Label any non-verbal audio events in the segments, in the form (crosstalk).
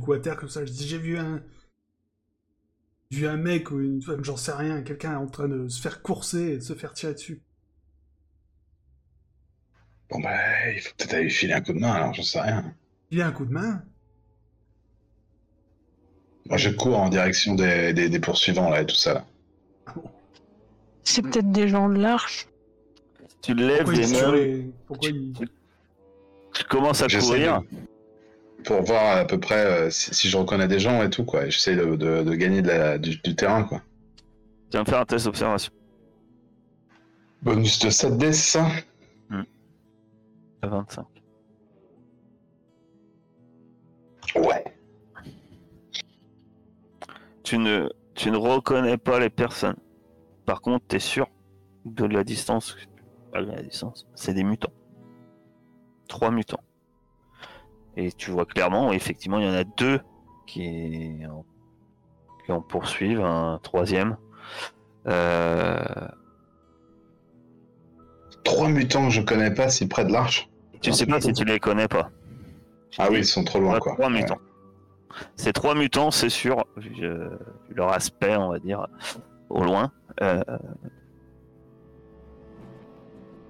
Du coup, à terre comme ça, je dis j'ai vu un. J'ai vu un mec ou une femme, j'en sais rien, quelqu'un en train de se faire courser et de se faire tirer dessus. Bon bah, il faut peut-être aller filer un coup de main, alors j'en sais rien. Il y a un coup de main? Moi, je cours en direction des, des, des poursuivants, là, et tout ça, là. Ah bon? C'est peut-être des gens de l'arche. Tu lèves Pourquoi des mains, les- Pourquoi il... tu commences à courir. de- Pour voir à peu près euh, si, si je reconnais des gens et tout, quoi. Et J'essaie de, de, de gagner de la, du, du terrain, quoi. Tu vas me faire un test d'observation. Bonus de 7 d c'est ça? À 25. Ouais. Tu ne, tu ne reconnais pas les personnes. Par contre, tu es sûr de la distance. Pas de la distance. C'est des mutants. Trois mutants. Et tu vois clairement, effectivement, il y en a deux qui en, qui en poursuivent, un troisième. Euh, Trois mutants que je connais pas si près de l'arche. tu sais pas si tu les connais pas. Ah oui, ils sont trop loin, quoi. Trois Ouais. mutants. Ces trois mutants, c'est sûr, vu, euh, vu leur aspect, on va dire, au loin. euh,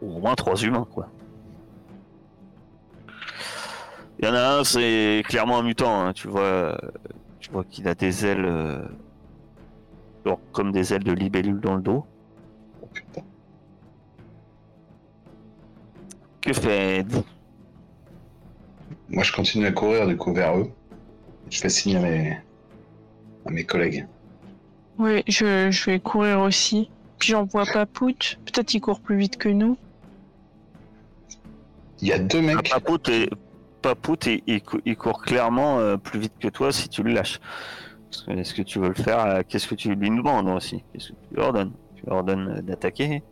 ou au moins trois humains, quoi. Il y en a un, c'est clairement un mutant. hein, Tu vois, tu vois qu'il a des ailes, euh, genre comme des ailes de libellule dans le dos. Oh, putain. Que faites-vous? Moi, je continue à courir, du coup, vers eux. Je fais signe à mes, à mes collègues. Oui, je, je vais courir aussi. Puis j'envoie Papout. Peut-être il court plus vite que nous. Il y a deux mecs. Papout, est- Papout, il, il cou- il court clairement euh, plus vite que toi si tu le lâches. Est-ce que tu veux le faire euh, Qu'est-ce que tu lui demandes aussi? Qu'est-ce que tu lui ordonnes? Tu lui ordonnes euh, d'attaquer?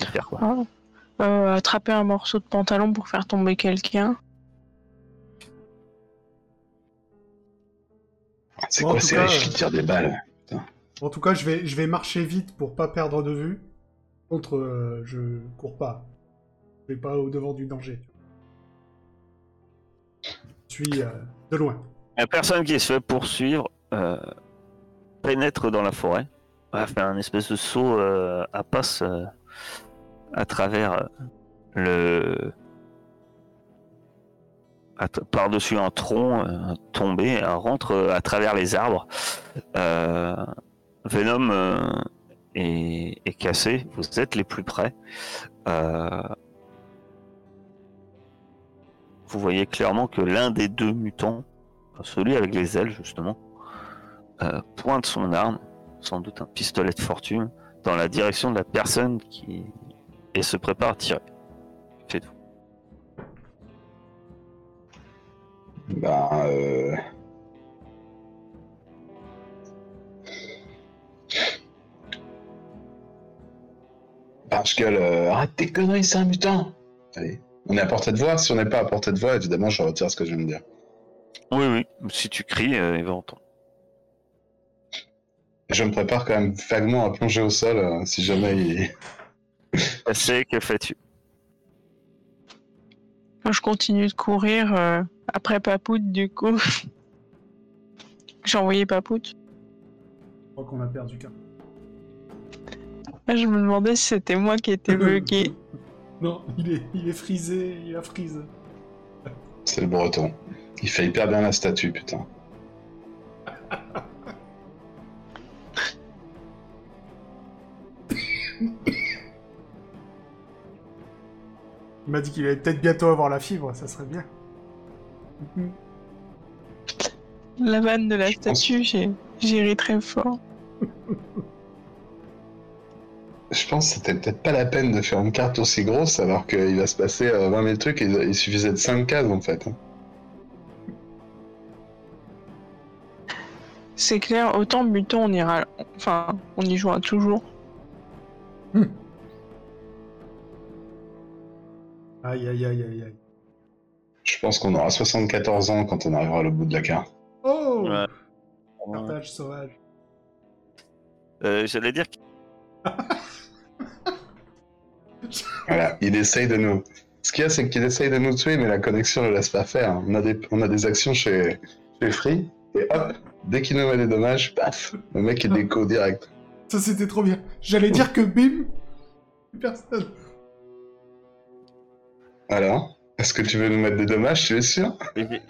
De faire quoi? Ah. Euh, attraper un morceau de pantalon pour faire tomber quelqu'un. C'est Bon, quoi ces riches qui tirent des balles? En tout cas, je vais, je vais marcher vite pour pas perdre de vue. Contre, euh, je cours pas. Je vais pas au devant du danger. Euh, de loin. La personne qui se fait poursuivre euh, pénètre dans la forêt, va un espèce de saut euh, à passe à travers le. Par-dessus un tronc tombé, rentre à travers les arbres. Venom est, cassé, vous êtes les plus près. Vous voyez clairement que l'un des deux mutants celui avec les ailes justement, euh, pointe son arme, sans doute un pistolet de fortune, dans la direction de la personne qui et se prépare à tirer. Faites-vous. Bah, euh... Bah, je gueule, euh, arrête tes conneries, c'est un mutant Allez, on est à portée de voix, si on n'est pas à portée de voix, évidemment, je retire ce que je viens de dire. Oui, oui. Si tu cries, euh, il va entendre. Je me prépare quand même vaguement à plonger au sol, euh, si jamais il... (laughs) C'est que fais-tu Moi, je continue de courir euh, après Papout, du coup. (laughs) J'ai envoyé Papout. Je crois qu'on a perdu qu'un. Je me demandais si c'était moi qui étais (laughs) bugué. Non, il est, il est frisé, il a frise. C'est le breton. Il fait hyper bien la statue, putain. Il m'a dit qu'il allait peut-être bientôt avoir la fibre, ça serait bien. La vanne de la Je statue, j'ai j'ai ri très fort. (laughs) Je pense que c'était peut-être pas la peine de faire une carte aussi grosse alors qu'il va se passer euh, 20 000 trucs et il suffisait de 5 cases en fait. C'est clair, autant Mutant, on ira. Enfin, on y jouera toujours. Aïe, aïe, aïe, aïe, aïe. Je pense qu'on aura 74 ans quand on arrivera au bout de la carte. Oh Ouais. Partage sauvage. Euh, J'allais dire que Voilà, il essaye de nous. Ce qu'il y a, c'est qu'il essaye de nous tuer, mais la connexion ne le laisse pas faire. On a des, on a des actions chez, es free, et hop, dès qu'il nous met des dommages, paf, le mec est déco direct. Ça, c'était trop bien. J'allais dire que bim, personne. Alors, est-ce que tu veux nous mettre des dommages, tu es sûr?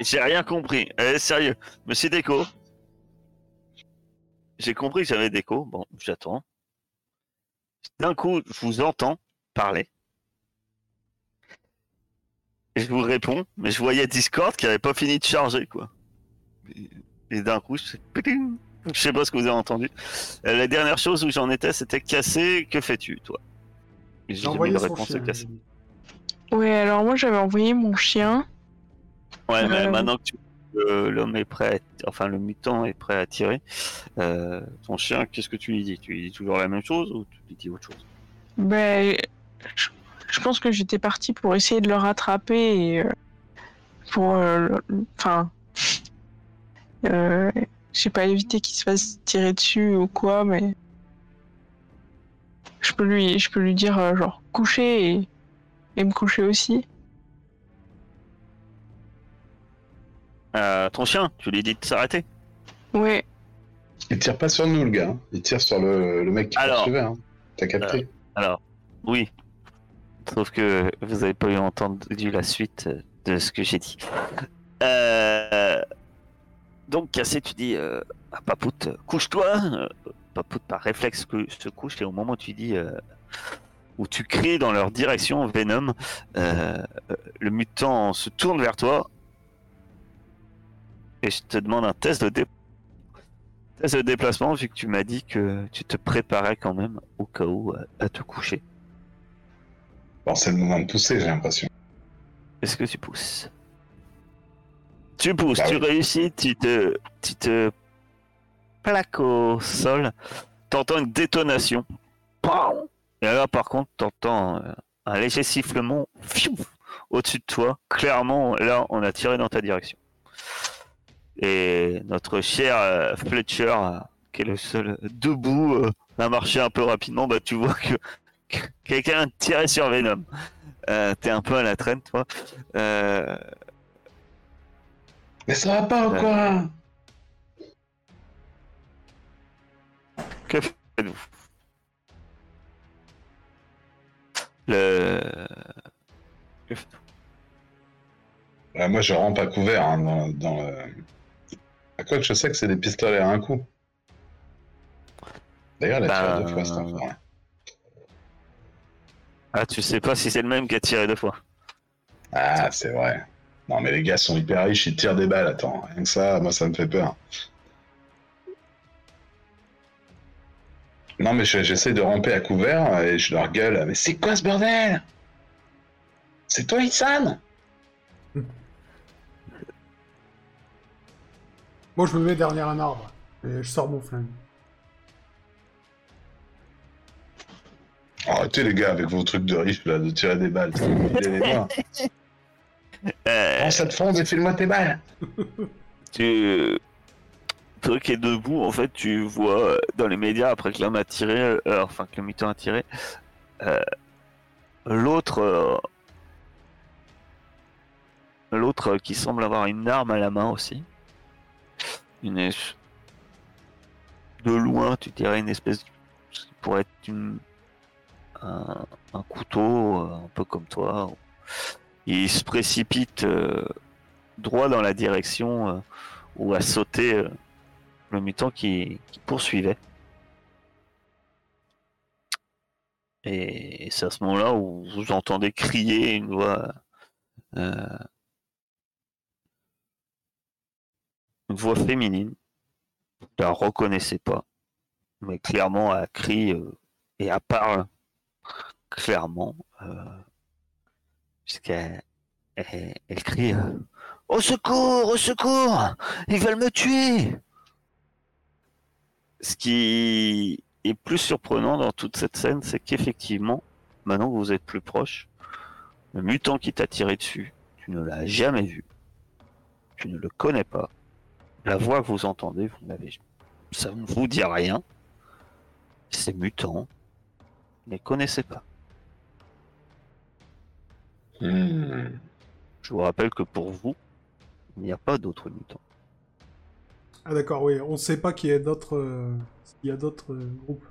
J'ai- rien compris. Eh, sérieux, monsieur Déco. J'ai compris que j'avais Déco. Bon, j'attends. D'un coup, je vous entends parler. Et je vous réponds, mais je voyais Discord qui avait pas fini de charger, quoi. Et, et d'un coup, je sais, péting. je sais pas ce que vous avez entendu. Euh, la dernière chose où j'en étais, c'était cassé. Que fais-tu, toi? J'ai envoyé de son réponse chien. cassé. Ouais, alors moi j'avais envoyé mon chien. Ouais, mais Euh, maintenant que tu- l'homme est prêt, enfin le mutant est prêt à tirer, euh, ton chien, qu'est-ce que tu lui dis? Tu lui dis toujours la même chose ou tu lui dis autre chose? Ben, je, pense que j'étais partie pour essayer de le rattraper et euh, pour, euh, enfin, euh, je sais pas éviter qu'il se fasse tirer dessus ou quoi, mais je peux lui, je peux lui dire euh, genre coucher et me coucher aussi. Euh, Ton chien, tu lui dis de s'arrêter Ouais, Il tire pas sur nous, le gars. hein. Il tire sur le, le mec qui Alors. poursuivait. Hein. T'as capté Alors, oui. Sauf que vous avez pas eu entendu la suite euh, de ce que j'ai dit. Euh, Donc, Cassé, tu dis euh, à Papout, euh, couche-toi. Euh, Papout, par réflexe, que se couche. Et au moment où tu dis, euh, où tu cries dans leur direction, Venom, euh, euh, le mutant se tourne vers toi. Et je te demande un test de, dé- test de déplacement, vu que tu m'as dit que tu te préparais quand même au cas où à- à te coucher. Bon, c'est le moment de pousser, j'ai l'impression. Est-ce que tu pousses? Tu pousses, Bah tu oui. réussis, tu te, tu te plaques au sol, t'entends une détonation. Et là, par contre, t'entends euh, un léger sifflement au-dessus de toi. Clairement, là, on a tiré dans ta direction. Et notre cher euh, Fletcher, euh, qui est le seul debout, euh, a marché un peu rapidement. Bah, tu vois que, que quelqu'un a tiré sur Venom. Euh, T'es un peu à la traîne, toi. Euh, Mais ça va pas ou quoi que faites-vous? Le. que faites-vous? Ouais, Moi, je rampe à couvert hein, dans, dans le... À quoi que je sais que c'est des pistolets à un coup. D'ailleurs, il a tiré deux fois, cet enfoiré. Ah, tu sais pas si c'est le même qui a tiré deux fois. Ah, c'est vrai. Non, mais les gars sont hyper riches, ils tirent des balles. Attends, rien que ça, moi, ça me fait peur. Non, mais je- j'essaie de ramper à couvert et je leur gueule. Mais c'est quoi ce bordel? C'est toi, Issan Moi, je me mets derrière un arbre et je sors mon flingue. Arrêtez, les gars, avec vos trucs de riches, là, de tirer des balles. ça Prends cette fronde et file-moi tes balles. tu. Toi qui es debout, en fait, tu vois dans les médias, après que l'homme a tiré, euh, enfin que le mutant a tiré, euh, l'autre. euh, L'autre euh, qui semble avoir une arme à la main aussi. Une. De loin, tu dirais une espèce. Ce qui pourrait être. Un, couteau, euh, un peu comme toi. Il se précipite euh, droit dans la direction euh, où a sauté le mutant qui, qui poursuivait. Et c'est à ce moment-là où vous entendez crier une voix. euh, une voix féminine. La reconnaissez pas. Mais clairement, elle crie euh, et elle parle clairement. Euh, puisqu'elle elle, elle crie euh, Au secours, au secours Ils veulent me tuer Ce qui est plus surprenant dans toute cette scène, c'est qu'effectivement, maintenant que vous êtes plus proche, le mutant qui t'a tiré dessus, tu ne l'as jamais vu. Tu ne le connais pas. La voix que vous entendez, vous n'avez ça ne vous dit rien. C'est mutant. Vous ne les connaissez pas. Hmm. Je vous rappelle que pour vous, il n'y a pas d'autres mutants. Ah d'accord, oui. On sait pas qu'il y a d'autres euh, s'il y a d'autres euh, groupes.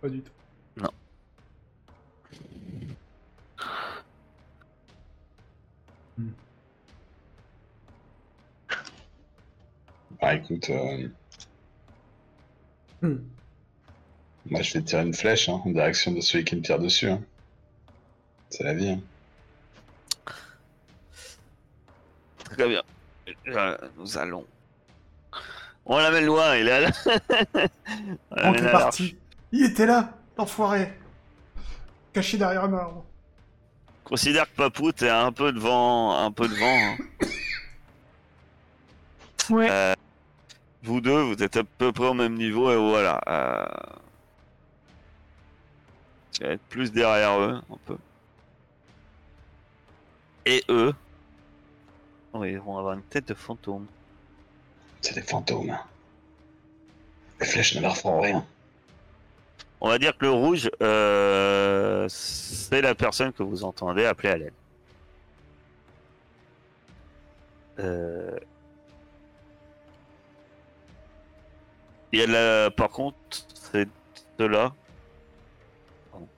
Pas du tout. Bah écoute, euh, Hmm. moi je vais tirer une flèche hein, en direction de celui qui me tire dessus. hein. C'est la vie. hein. Très bien. Euh, nous allons. On l'amène loin, il est là. (laughs) On est parti. Il était là, l'enfoiré. Caché derrière un arbre. Considère que Papou, t'es un peu devant, un peu devant. hein. Ouais. Euh, vous deux, vous êtes à peu près au même niveau et voilà. Euh... Être plus derrière eux, un peu. Et eux, oh, ils vont avoir une tête de fantôme. C'est des fantômes. Les flèches ne leur feront rien. On va dire que le rouge, euh, c'est la personne que vous entendez appeler à l'aide. Euh, Il y a la... Par contre, c'est ceux-là.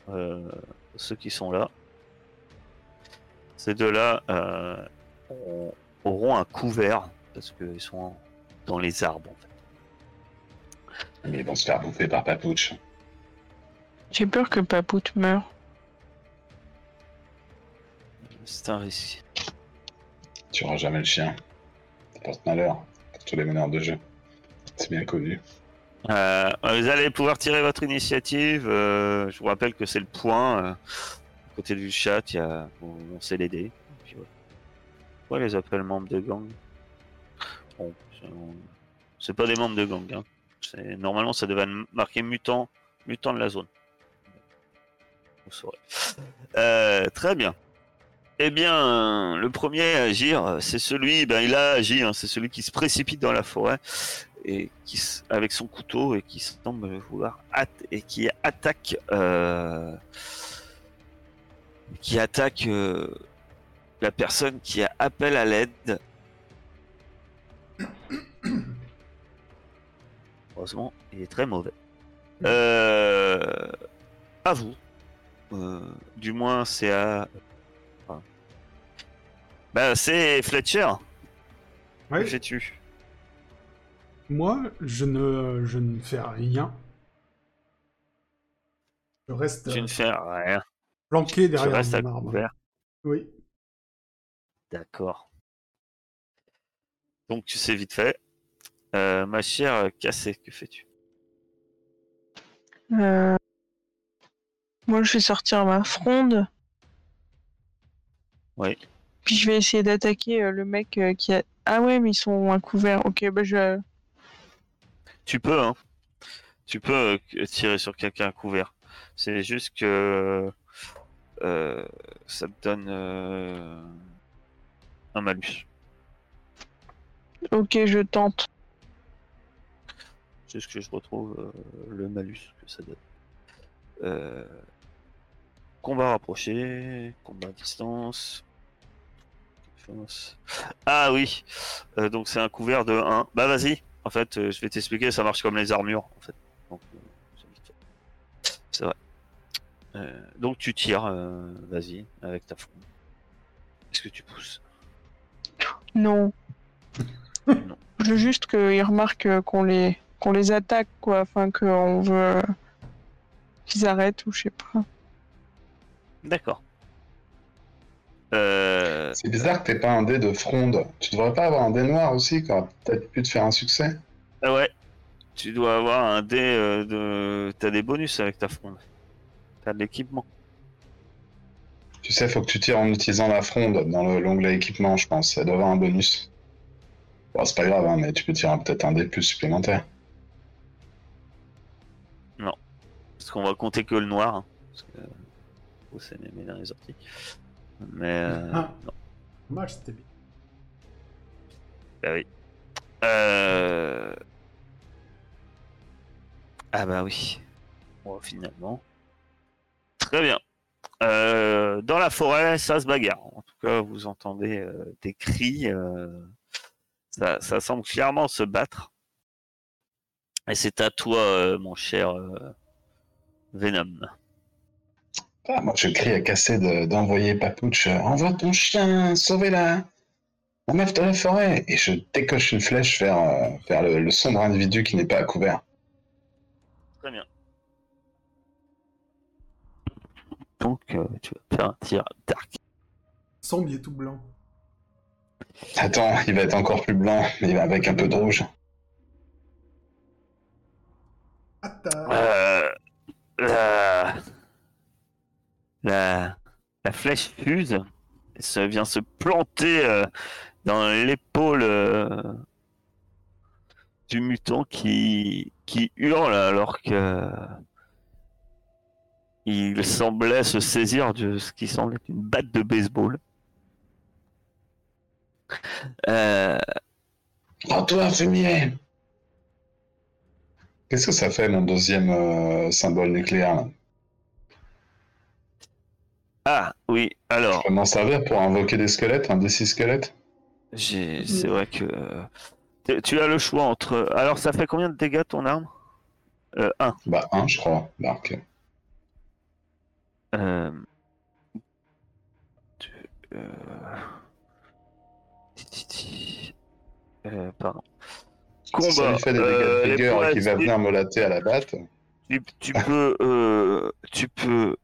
Euh, ceux qui sont là. Ces deux-là euh, ont- auront un couvert parce qu'ils sont dans les arbres. En fait. Mais ils vont se faire bouffer par Papouche. J'ai peur que Papout meure. C'est un risque. Tu auras jamais le chien. Ça porte malheur pour tous les meneurs de jeu. C'est bien connu. Euh, vous allez pouvoir tirer votre initiative. euh, je vous rappelle que c'est le point. euh, côté du chat, y a on, on sait les dés. Pourquoi les appelle membres de gang Bon, c'est- pas des membres de gang. Hein. Normalement, ça devait marqué mutant, mutant de la zone. Vous saurez. Euh, très bien. Eh bien, le premier à agir, c'est celui, ben, il a agi, hein, c'est celui qui se précipite dans la forêt et qui avec son couteau et qui semble vouloir et qui attaque euh, qui attaque euh, la personne qui a appel à l'aide. (coughs) Heureusement, il est très mauvais. Euh, à vous. Du moins, c'est à. enfin, Bah, c'est Fletcher. Ouais. Que fais-tu Moi, je ne, je ne fais rien. Je reste euh, ne fais rien. planqué derrière restes à mon arbre. couvert. Oui. D'accord. Donc tu sais vite fait. Euh, ma chère Cassé, que fais-tu? Euh, Moi, je vais sortir ma fronde. Oui. Puis je vais essayer d'attaquer euh, le mec qui a. Ah ouais, mais ils sont un couvert. Ok, bah je. Tu peux, hein. Tu peux euh, tirer sur quelqu'un à couvert. C'est juste que euh, ça te donne euh, un malus. Ok, je tente. Juste que je retrouve euh, le malus que ça donne. Combat rapproché, combat à distance. Défense. Ah oui, donc c'est un couvert de 1. Bah vas-y, en fait, euh, je vais t'expliquer, ça marche comme les armures, en fait. Donc, euh, c'est vrai. Euh, donc tu tires, euh, vas-y, avec ta fronde. Est-ce que tu pousses? Non. Non. (laughs) Je veux juste qu'ils remarquent qu'on les qu'on les attaque, quoi. Enfin, qu'on veut qu'ils arrêtent ou je sais pas. D'accord. Euh, C'est bizarre que t'aies pas un dé de fronde. Tu devrais pas avoir un dé noir aussi, aurait peut-être pu te faire un succès. Ah ouais, tu dois avoir un dé euh, de. T'as des bonus avec ta fronde. T'as de l'équipement. Tu sais, faut que tu tires en utilisant la fronde dans le- l'onglet équipement, je pense. Ça doit avoir un bonus. Bon, c'est pas grave, hein, mais tu peux tirer peut-être un dé plus supplémentaire. Parce qu'on va compter que le noir. hein, parce que. Oh, c'est mes dans les orties. Mais. euh, Ah. non, Dommage, c'était bien. bah oui. Euh... Ah bah oui. Bon, finalement. Très bien. Euh, dans la forêt, ça se bagarre. En tout cas, vous entendez euh, des cris. euh, ça, ça semble clairement se battre. Et c'est à toi, mon cher Venom. Ah, moi, je crie à casser de- d'envoyer Papouche. euh, Envoie ton chien, sauvez-la. La meuf de la forêt. Et je décoche une flèche vers, euh, vers le, le sombre individu qui n'est pas à couvert. Très bien. Donc, euh, tu vas faire un tir dark. Sombre, il est tout blanc. Attends, il va être encore plus blanc, mais il va avec un peu de rouge. Attaque Euh, la... La... la flèche fuse. Ça vient se planter euh, dans l'épaule euh, du mutant qui... qui hurle alors que il semblait se saisir de ce qui semble être une batte de baseball. Euh, fumier. Qu'est-ce que ça fait, mon deuxième euh, symbole nucléaire là? Ah oui, alors Je peux m'en servir pour invoquer des squelettes, un D6 squelette J'ai, c'est vrai que tu- tu as le choix entre. Alors, ça fait combien de dégâts ton arme? Euh, 1. Bah, un, je crois. Bah, ok. Euh... euh, euh, pardon. Si Combat. ça lui fait des dégâts euh, de les vigueur et qu'il va venir me latter à la batte, Tu, tu peux, euh, tu peux,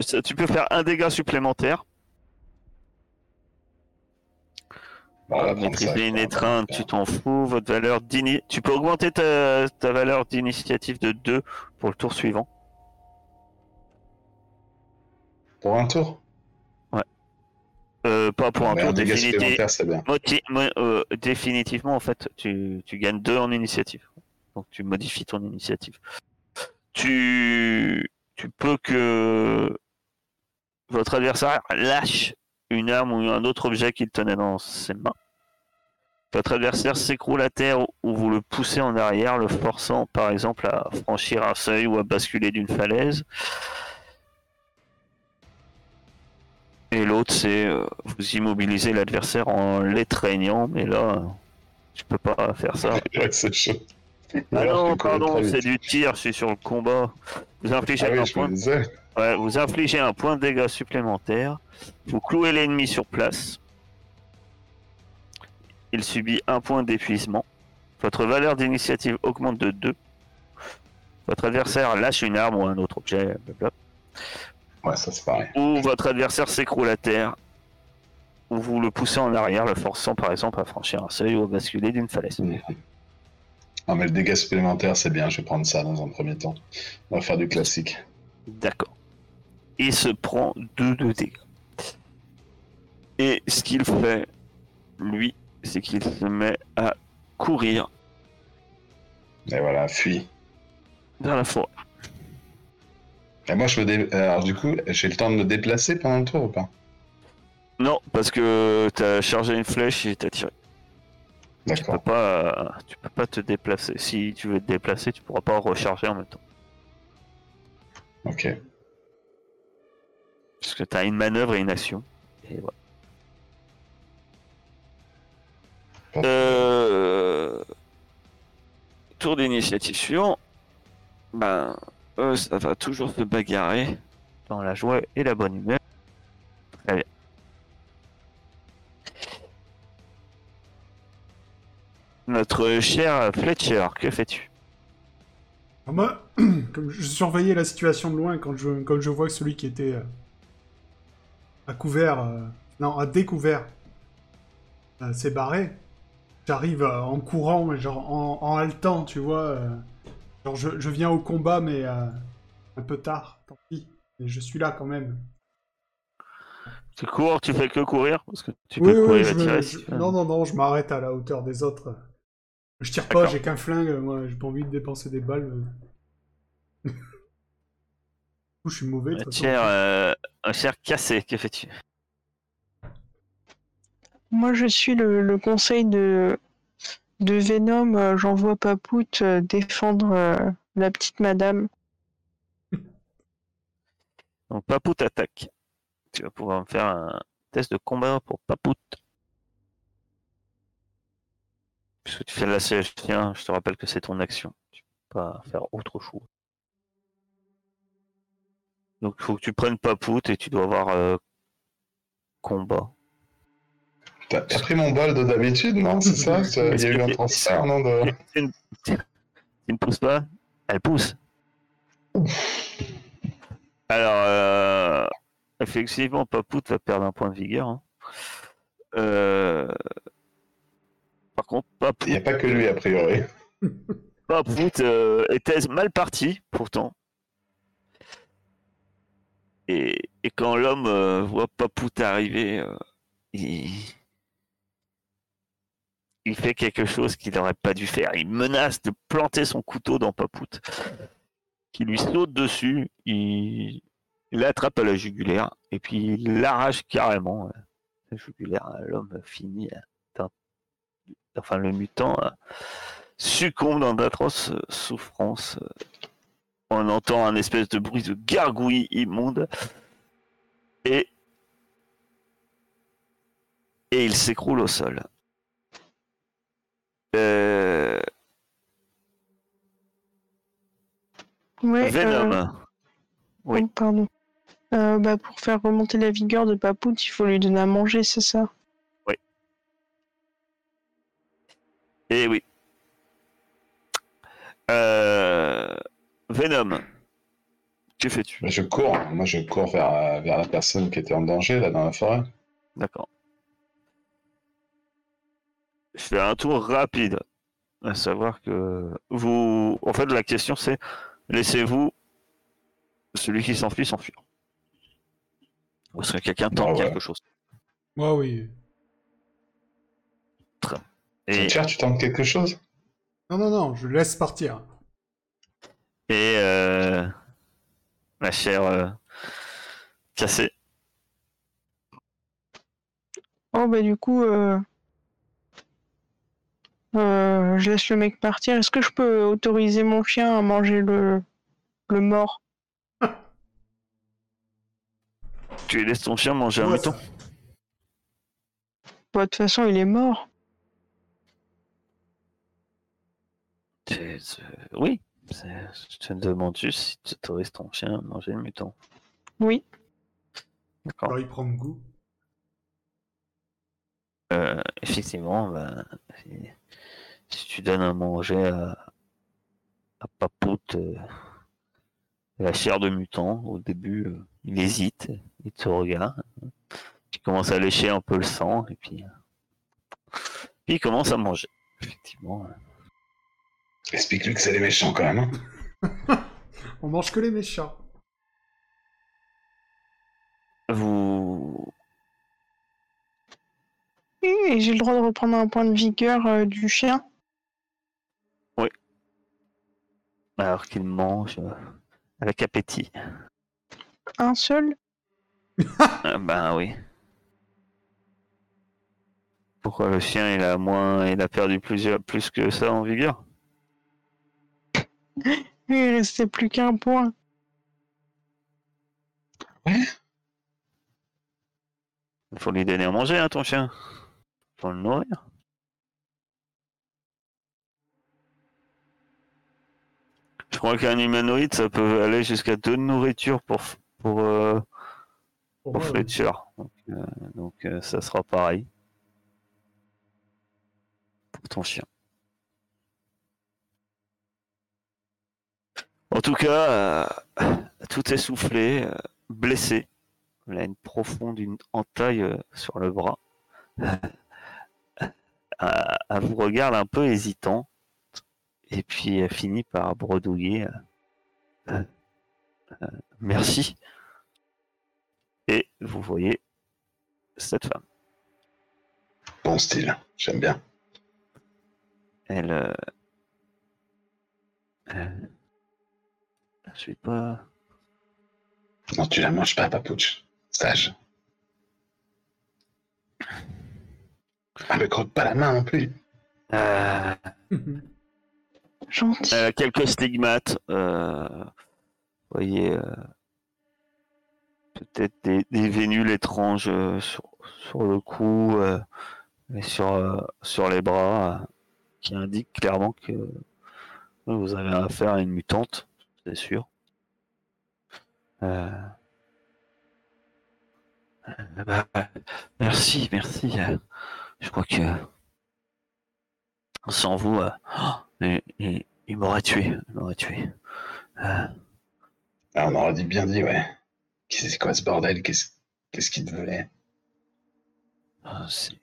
ça- tu peux faire un dégât supplémentaire. ça. Maîtriser une étreinte, tu t'en fous. Votre valeur d'ini... Tu peux augmenter ta, ta valeur d'initiative de 2 pour le tour suivant. Pour un tour? Euh, pas pour un Mais tour un mo- euh, définitivement, en fait, tu, tu gagnes 2 en initiative. Donc tu modifies ton initiative. Tu, tu peux que votre adversaire lâche une arme ou un autre objet qu'il tenait dans ses mains. Votre adversaire s'écroule à terre ou vous le poussez en arrière, le forçant par exemple à franchir un seuil ou à basculer d'une falaise. Et l'autre, c'est euh, vous immobiliser l'adversaire en l'étreignant, mais là, tu peux pas faire ça. (laughs) Ouais, c'est chaud. Ah Alors, non, pardon, c'est du tir, je suis sur le combat. Vous infligez, Ah un oui, je point. Ouais, vous infligez un point de dégâts supplémentaire. Vous clouez l'ennemi sur place. Il subit un point d'épuisement. Votre valeur d'initiative augmente de 2. Votre adversaire lâche une arme ou un autre objet, blablabla. Ouais, ça c'est pareil. ou votre adversaire s'écroule à terre, ou vous le poussez en arrière, le forçant par exemple à franchir un seuil ou à basculer d'une falaise. Mhm. Non, mais le dégât supplémentaire, c'est bien. Je vais prendre ça dans un premier temps. On va faire du classique. D'accord. Il se prend 2 de dégâts. Et ce qu'il fait, lui, c'est qu'il se met à courir Et voilà, fuis. dans la forêt. Et moi, je me dé... Alors, du coup, j'ai le temps de me déplacer pendant le tour ou pas? Non, parce que t'as chargé une flèche et t'as tiré. Tu peux D'accord. pas, tu peux pas te déplacer. Si tu veux te déplacer, tu pourras pas recharger en même temps. Ok. Parce que t'as une manœuvre et une action. Et voilà. Euh... Tour d'initiative suivant. Ben, eux, ça va toujours se bagarrer dans la joie et la bonne humeur. Très bien. Notre cher Fletcher, que fais-tu? Alors Moi, (clears throat) comme je surveillais la situation de loin, quand je, quand je vois que celui qui était euh, à couvert, euh, non, à découvert, euh, s'est barré, j'arrive euh, en courant, mais genre en, en haletant, tu vois. genre, je, je viens au combat, mais un peu tard, tant pis. Mais je suis là quand même. Tu cours, tu fais que courir Parce que tu peux oui, courir je et tirer. si. Non, non, non, je m'arrête à la hauteur des autres. Je tire pas, j'ai qu'un flingue, moi, j'ai pas envie de dépenser des balles. Coup, je suis mauvais. façon. Cher, euh, un cher cassé, que fais-tu? Moi, je suis le, le conseil de, de Venom. euh, J'envoie Papout euh, défendre euh, la petite madame. (laughs) Donc Papout attaque. Tu vas pouvoir me faire un test de combat pour Papout. Puisque tu fais la CH, tiens, je te rappelle que c'est ton action. pas faire autre chose. Donc il faut que tu prennes Papout et tu dois avoir euh, combat. T'as pris mon bol de d'habitude, non? C'est ça? Il y a eu un transfert, non de... Tu ne- tu ne pousses pas? Elle pousse. Alors, euh, effectivement, Papout va perdre un point de vigueur. hein. Euh, Par contre, Papout, Il n'y a pas que lui, a priori. Papout était mal parti, pourtant. Et, quand l'homme euh, voit Papout arriver, euh, il... il fait quelque chose qu'il n'aurait pas dû faire. Il menace de planter son couteau dans Papout, qui lui saute dessus, il l'attrape à la jugulaire, et puis il l'arrache carrément. euh, La jugulaire, l'homme finit, enfin le mutant, succombe dans d'atroces souffrances. On entend un espèce de bruit de gargouille immonde. Et. Et il s'écroule au sol. Euh, Ouais, Venom. euh, Oui. oh, pardon. Euh, bah, pour faire remonter la vigueur de Papout, il faut lui donner à manger, c'est ça? Et Eh oui. Euh, Venom. Que fais-tu? Je cours, moi je cours vers, vers la personne qui était en danger, là, dans la forêt. D'accord. Je fais un tour rapide. À savoir que vous. En fait, la question c'est laissez-vous celui qui s'enfuit s'enfuir. Ou est-ce que quelqu'un tente Ah ouais. quelque chose? Ouais, oui. Et, Cher, tu tentes quelque chose? Non, non, non, je laisse partir. Et euh, ma chère euh, cassée. Oh, bah, du coup, euh... euh, je laisse le mec partir. Est-ce que je peux autoriser mon chien à manger le, le mort? (laughs) Tu laisses ton chien manger un mouton? Bah, De toute façon, il est mort. C'est- Oui. C'est- Je te demande juste si tu autorises ton chien à manger le muton. Oui. D'accord. Alors il prend goût? Euh, effectivement, ben, si, si tu donnes à manger à, à Papout euh, la chair de mutant, au début, euh, il hésite, il te regarde, il commence à lécher un peu le sang, et puis, puis il commence à manger. Effectivement. Explique-lui que c'est les méchants quand même. hein. (laughs) On mange que les méchants. Vous, Et j'ai le droit de reprendre un point de vigueur euh, du chien. alors qu'il mange euh, avec appétit, Un seul? (laughs) Ah, ben oui. Pourquoi le chien il a moins, il a perdu plusieurs, plus que ça en vigueur? Il restait plus qu'un point. Il faut lui donner à manger, hein, ton chien. Faut le nourrir. Je crois qu'un humanoïde, ça peut aller jusqu'à deux nourritures pour, pour, euh, Pour pour moi, Fletcher. Donc, euh, donc, euh, ça sera pareil. Pour ton chien. En tout cas, euh, tout essoufflé, euh, blessé. Il a une profonde une entaille euh, sur le bras. (laughs) Elle vous regarde un peu hésitant. Et puis elle finit par bredouiller. euh, euh, euh, merci. Et vous voyez cette femme. Bon style, j'aime bien. Elle. euh, elle- Je suis pas. Non, tu la manges pas, Papouche. Sage. Ah, mais croque pas la main non plus. Euh, (laughs) Gentil. A quelques stigmates. euh, vous voyez, euh, peut-être des, des vénules étranges euh, sur, sur le cou euh, et sur, euh, sur les bras, euh, qui indiquent clairement que Vous avez affaire à une mutante, c'est sûr. Euh, bah, (laughs) merci, merci. Je crois que sans vous, euh, oh, (gasps) il, il- il m'aurait tué. Il m'aurait tué. Euh, Ah, on aurait dit bien dit, ouais. Qu'est-ce- C'est quoi ce bordel? Qu'est-ce qu'est-ce qu'il te voulait? Ah, C'est.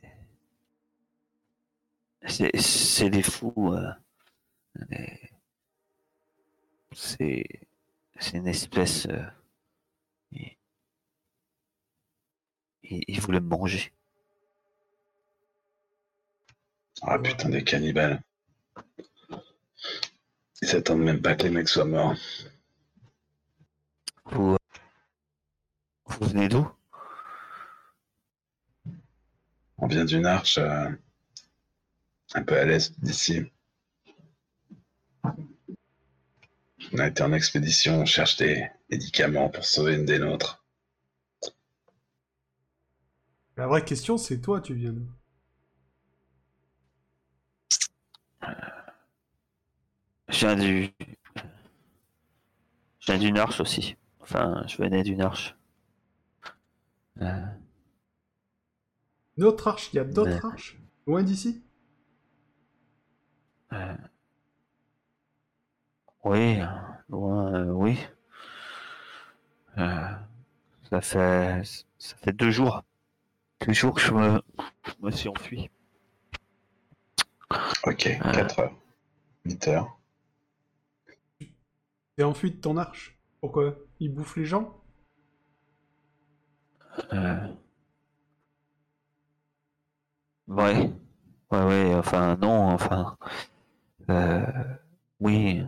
Des fous. des- C'est. C'est une espèce. euh, Il... il- il voulait me manger. Ah putain, des cannibales. Ils s'attendent même pas que les mecs soient morts. Vous. Vous venez d'où? On vient d'une arche euh, un peu à l'est d'ici. On a été en expédition, on cherche des médicaments pour sauver une des nôtres. La vraie question, c'est toi, tu viens d'où? Je viens du. Je viens d'une arche aussi. Enfin, je venais d'une arche. Euh, Une autre arche Il y a d'autres arches? Loin d'ici? Euh, Oui, euh, loin, euh, oui. Euh, ça fait, ça fait deux jours, deux jours que je me, je me suis enfui. Ok, 4 heures. 8 heures. T'es enfui de ton arche? Pourquoi? Il bouffe les gens? Euh, ouais, ouais, ouais. Enfin, non, enfin, euh, oui.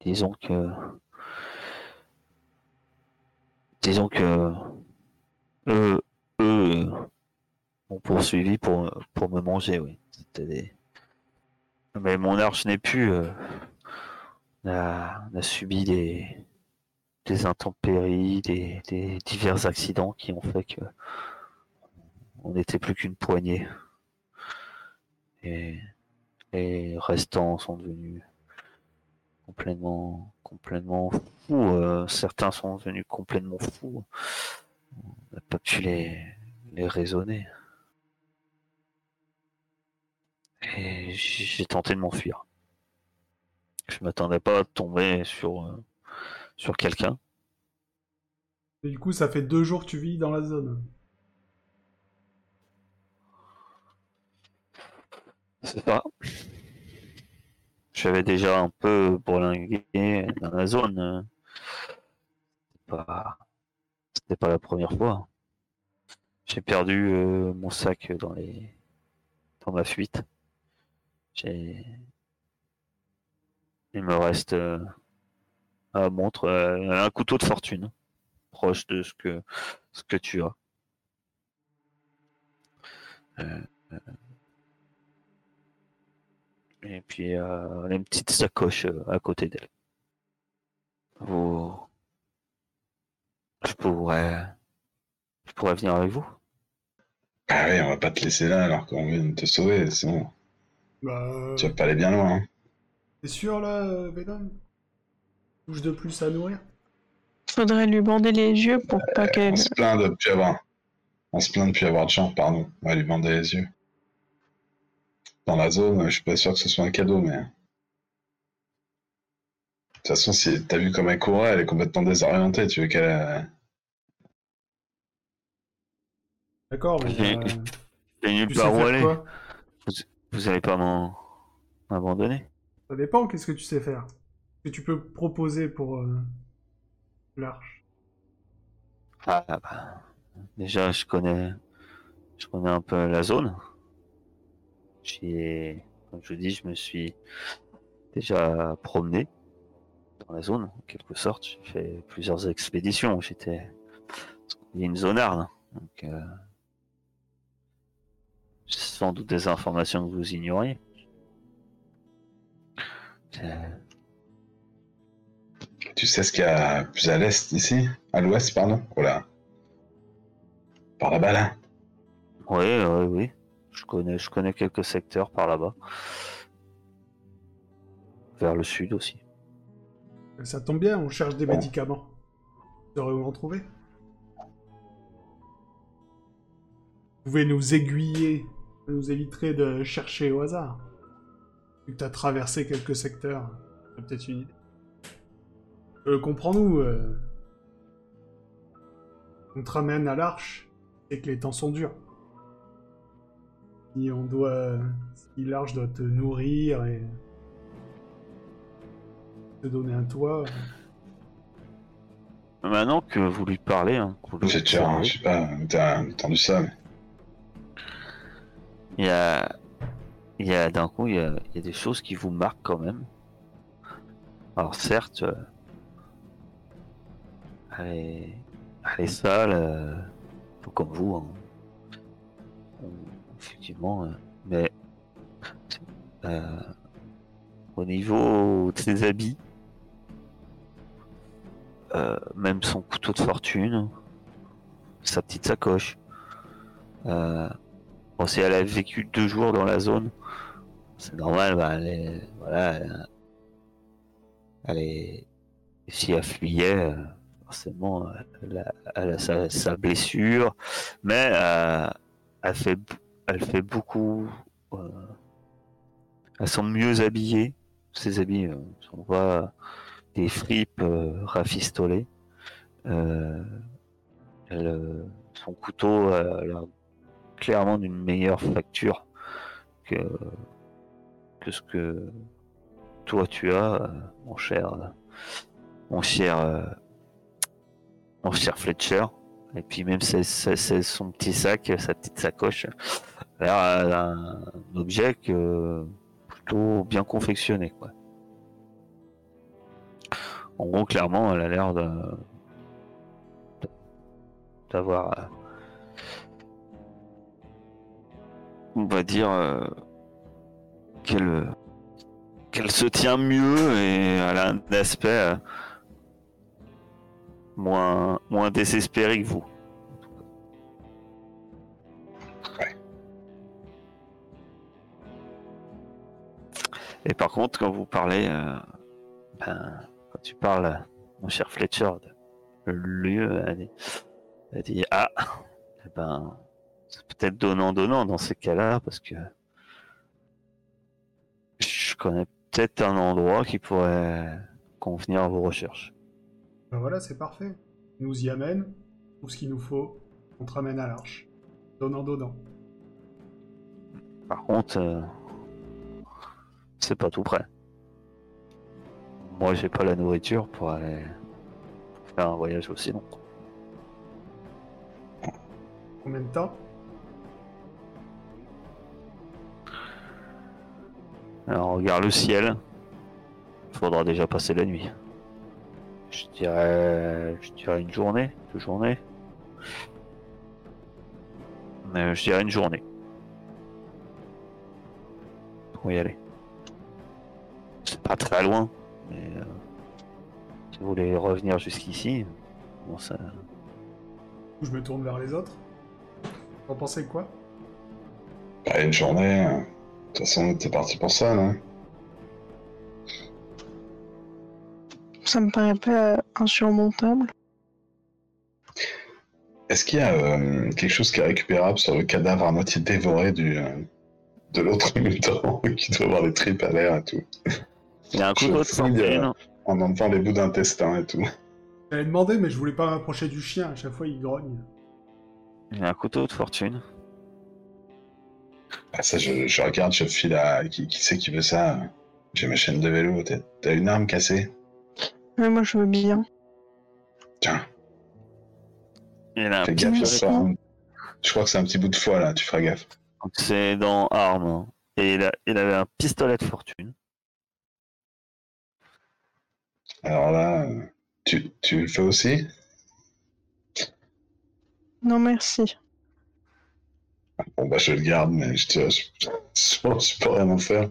Disons que, disons que eux, eux m'ont poursuivi pour me manger, oui. Des... Mais mon arche n'est plus. euh, a, a subi des des intempéries, des, des divers accidents qui ont fait que on n'était plus qu'une poignée. Et les restants sont devenus complètement, complètement fous. euh, certains sont devenus complètement fous. On n'a pas pu les, les raisonner. Et j'ai j'ai tenté de m'enfuir. Je m'attendais pas à tomber sur, euh, sur quelqu'un. Et du coup, ça fait deux jours que tu vis dans la zone. C'est ça. J'avais déjà un peu bourlingué dans la zone. euh. C'était pas, pas la première fois. J'ai perdu euh, mon sac dans les, dans ma fuite. J'ai, il me reste à montre euh, un couteau de fortune, proche de ce que, ce que tu as. Et puis euh, une petite sacoche euh, à côté d'elle. Vous... Je pourrais... Je pourrais venir avec vous Ah oui, on va pas te laisser là alors qu'on vient de te sauver, sinon Bah, euh, tu vas pas aller bien loin. hein. t'es sûr là, euh, Venom Touche de plus à nourrir Faudrait lui bander les yeux pour pas qu'elle. On se plaint de plus avoir. On se plaint de plus avoir de gens, pardon. On va lui bander les yeux. Dans la zone, je suis pas sûr que ce soit un cadeau, mais. De toute façon, si t'as vu comme elle courait, elle est complètement désorientée. Tu veux qu'elle. euh, D'accord, mais J'ai- euh, nulle part où aller Vous allez pas m'en... m'abandonner Ça dépend, qu'est-ce que tu sais faire? Ce que tu peux proposer pour euh, l'arche? Ah bah... Déjà, je connais... Je connais un peu la zone. J'y ai... Comme je vous dis, je me suis déjà promené dans la zone, en quelque sorte. J'ai fait plusieurs expéditions. J'étais... Il y a une zonarde. Donc... Euh... j'ai sans doute des informations que vous ignoriez. C'est- Tu sais ce qu'il y a plus à l'est ici? À l'ouest, pardon? Oh là. Par là-bas, là. Oui, oui, oui. Je connais, je connais quelques secteurs par là-bas. vers le sud aussi. Ça tombe bien, on cherche des médicaments. Vous saurez où en trouver. Vous pouvez nous aiguiller. Nous éviterait de chercher au hasard. Vu que t'as traversé quelques secteurs, t'as peut-être une idée. Euh, comprends-nous. euh, On te ramène à l'arche et que les temps sont durs. Si on doit... Si l'arche doit te nourrir et... te donner un toit... Maintenant que vous lui parlez, hein, J'ai déjà, l'observez, je sais pas, t'as entendu ça, mais il y a, il y a d'un coup, il y a, il y a des choses qui vous marquent quand même. Alors certes, euh, elle est, elle est sale, euh, tout comme vous, hein. Effectivement, euh, mais euh, au niveau de ses habits, euh, même son couteau de fortune, sa petite sacoche. Bon, si elle a vécu deux jours dans la zone, c'est normal, bah, elle est, voilà, elle, est, si elle fuyait, forcément, elle a, elle a sa, blessure, mais euh, elle fait, elle fait beaucoup, euh, elles sont mieux habillées, ses habits, euh, on voit des fripes euh, rafistolées. Elle, son couteau a l'air clairement d'une meilleure facture que, que ce que toi tu as, mon cher, mon cher, mon cher Fletcher. Et puis même son petit sac, sa petite sacoche, l'air d'un objet que plutôt bien confectionné, quoi. En gros, clairement, elle a l'air d'avoir, euh, on va dire, euh, qu'elle euh, se tient mieux et elle a un aspect euh, moins moins désespéré que vous. Et par contre, quand vous parlez, euh, ben, quand tu parles, mon cher Fletcher, de lieu, elle dit, elle dit ah, eh ben, c'est peut-être donnant-donnant dans ces cas-là, parce que je connais peut-être un endroit qui pourrait convenir à vos recherches. Ben voilà, c'est parfait. Il nous y amène, tout ce qu'il nous faut, on te ramène à l'arche. Donnant, donnant. Par contre, euh, c'est pas tout prêt. Moi, j'ai pas la nourriture pour aller faire un voyage aussi long. Combien de temps? Alors, on regarde le ciel. Faudra déjà passer la nuit. Je dirais, je dirais une journée, deux journées. Mais je dirais une journée. Pour y aller. Pas très loin, mais euh, si vous voulez revenir jusqu'ici, bon ça. Je me tourne vers les autres T'en pensez quoi? Bah, une journée. euh, De toute façon, t'es parti pour ça, non? Ça me paraît pas insurmontable. Est-ce qu'il y a euh, quelque chose qui est récupérable sur le cadavre à moitié dévoré du, euh, de l'autre (laughs) mutant qui doit avoir les tripes à l'air et tout? Il y a un couteau de fouille, euh, fortune. En enlevant les bouts d'intestin et tout. J'avais demandé, mais je voulais pas m'approcher du chien. À chaque fois, il grogne. Il y a un couteau de fortune. Ah, ça, je, je regarde, je file à. Qui, qui c'est qui veut ça? J'ai ma chaîne de vélo. T'as- T'as une arme cassée? Mais moi, je veux bien. Tiens, Il y en a un fais petit gaffe, il y a merci. pas un- Je crois que c'est un petit bout de foie là, tu feras gaffe. C'est dans armes. hein. Et il, a- il avait un pistolet de fortune. Alors là, tu, tu le fais aussi? Non, merci. Bon, bah, je le garde, mais je, te- je, je, je peux rien en faire.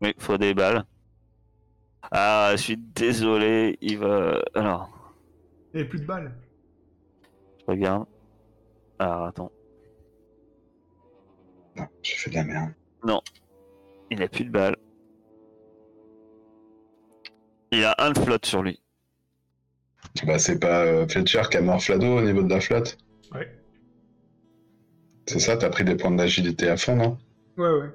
Oui, faut des balles. Ah, je suis désolé. Il va. Alors, Il n'y avait plus de balles. je regarde. Alors, attends. Non, j'ai fait de la merde. Il n'a plus de balles. Il a un flotte sur lui. Bah, c'est pas euh, Fletcher qui a mort Flado au niveau de la flotte Ouais. C'est ça, t'as pris des points d'agilité à fond, non? Ouais, ouais.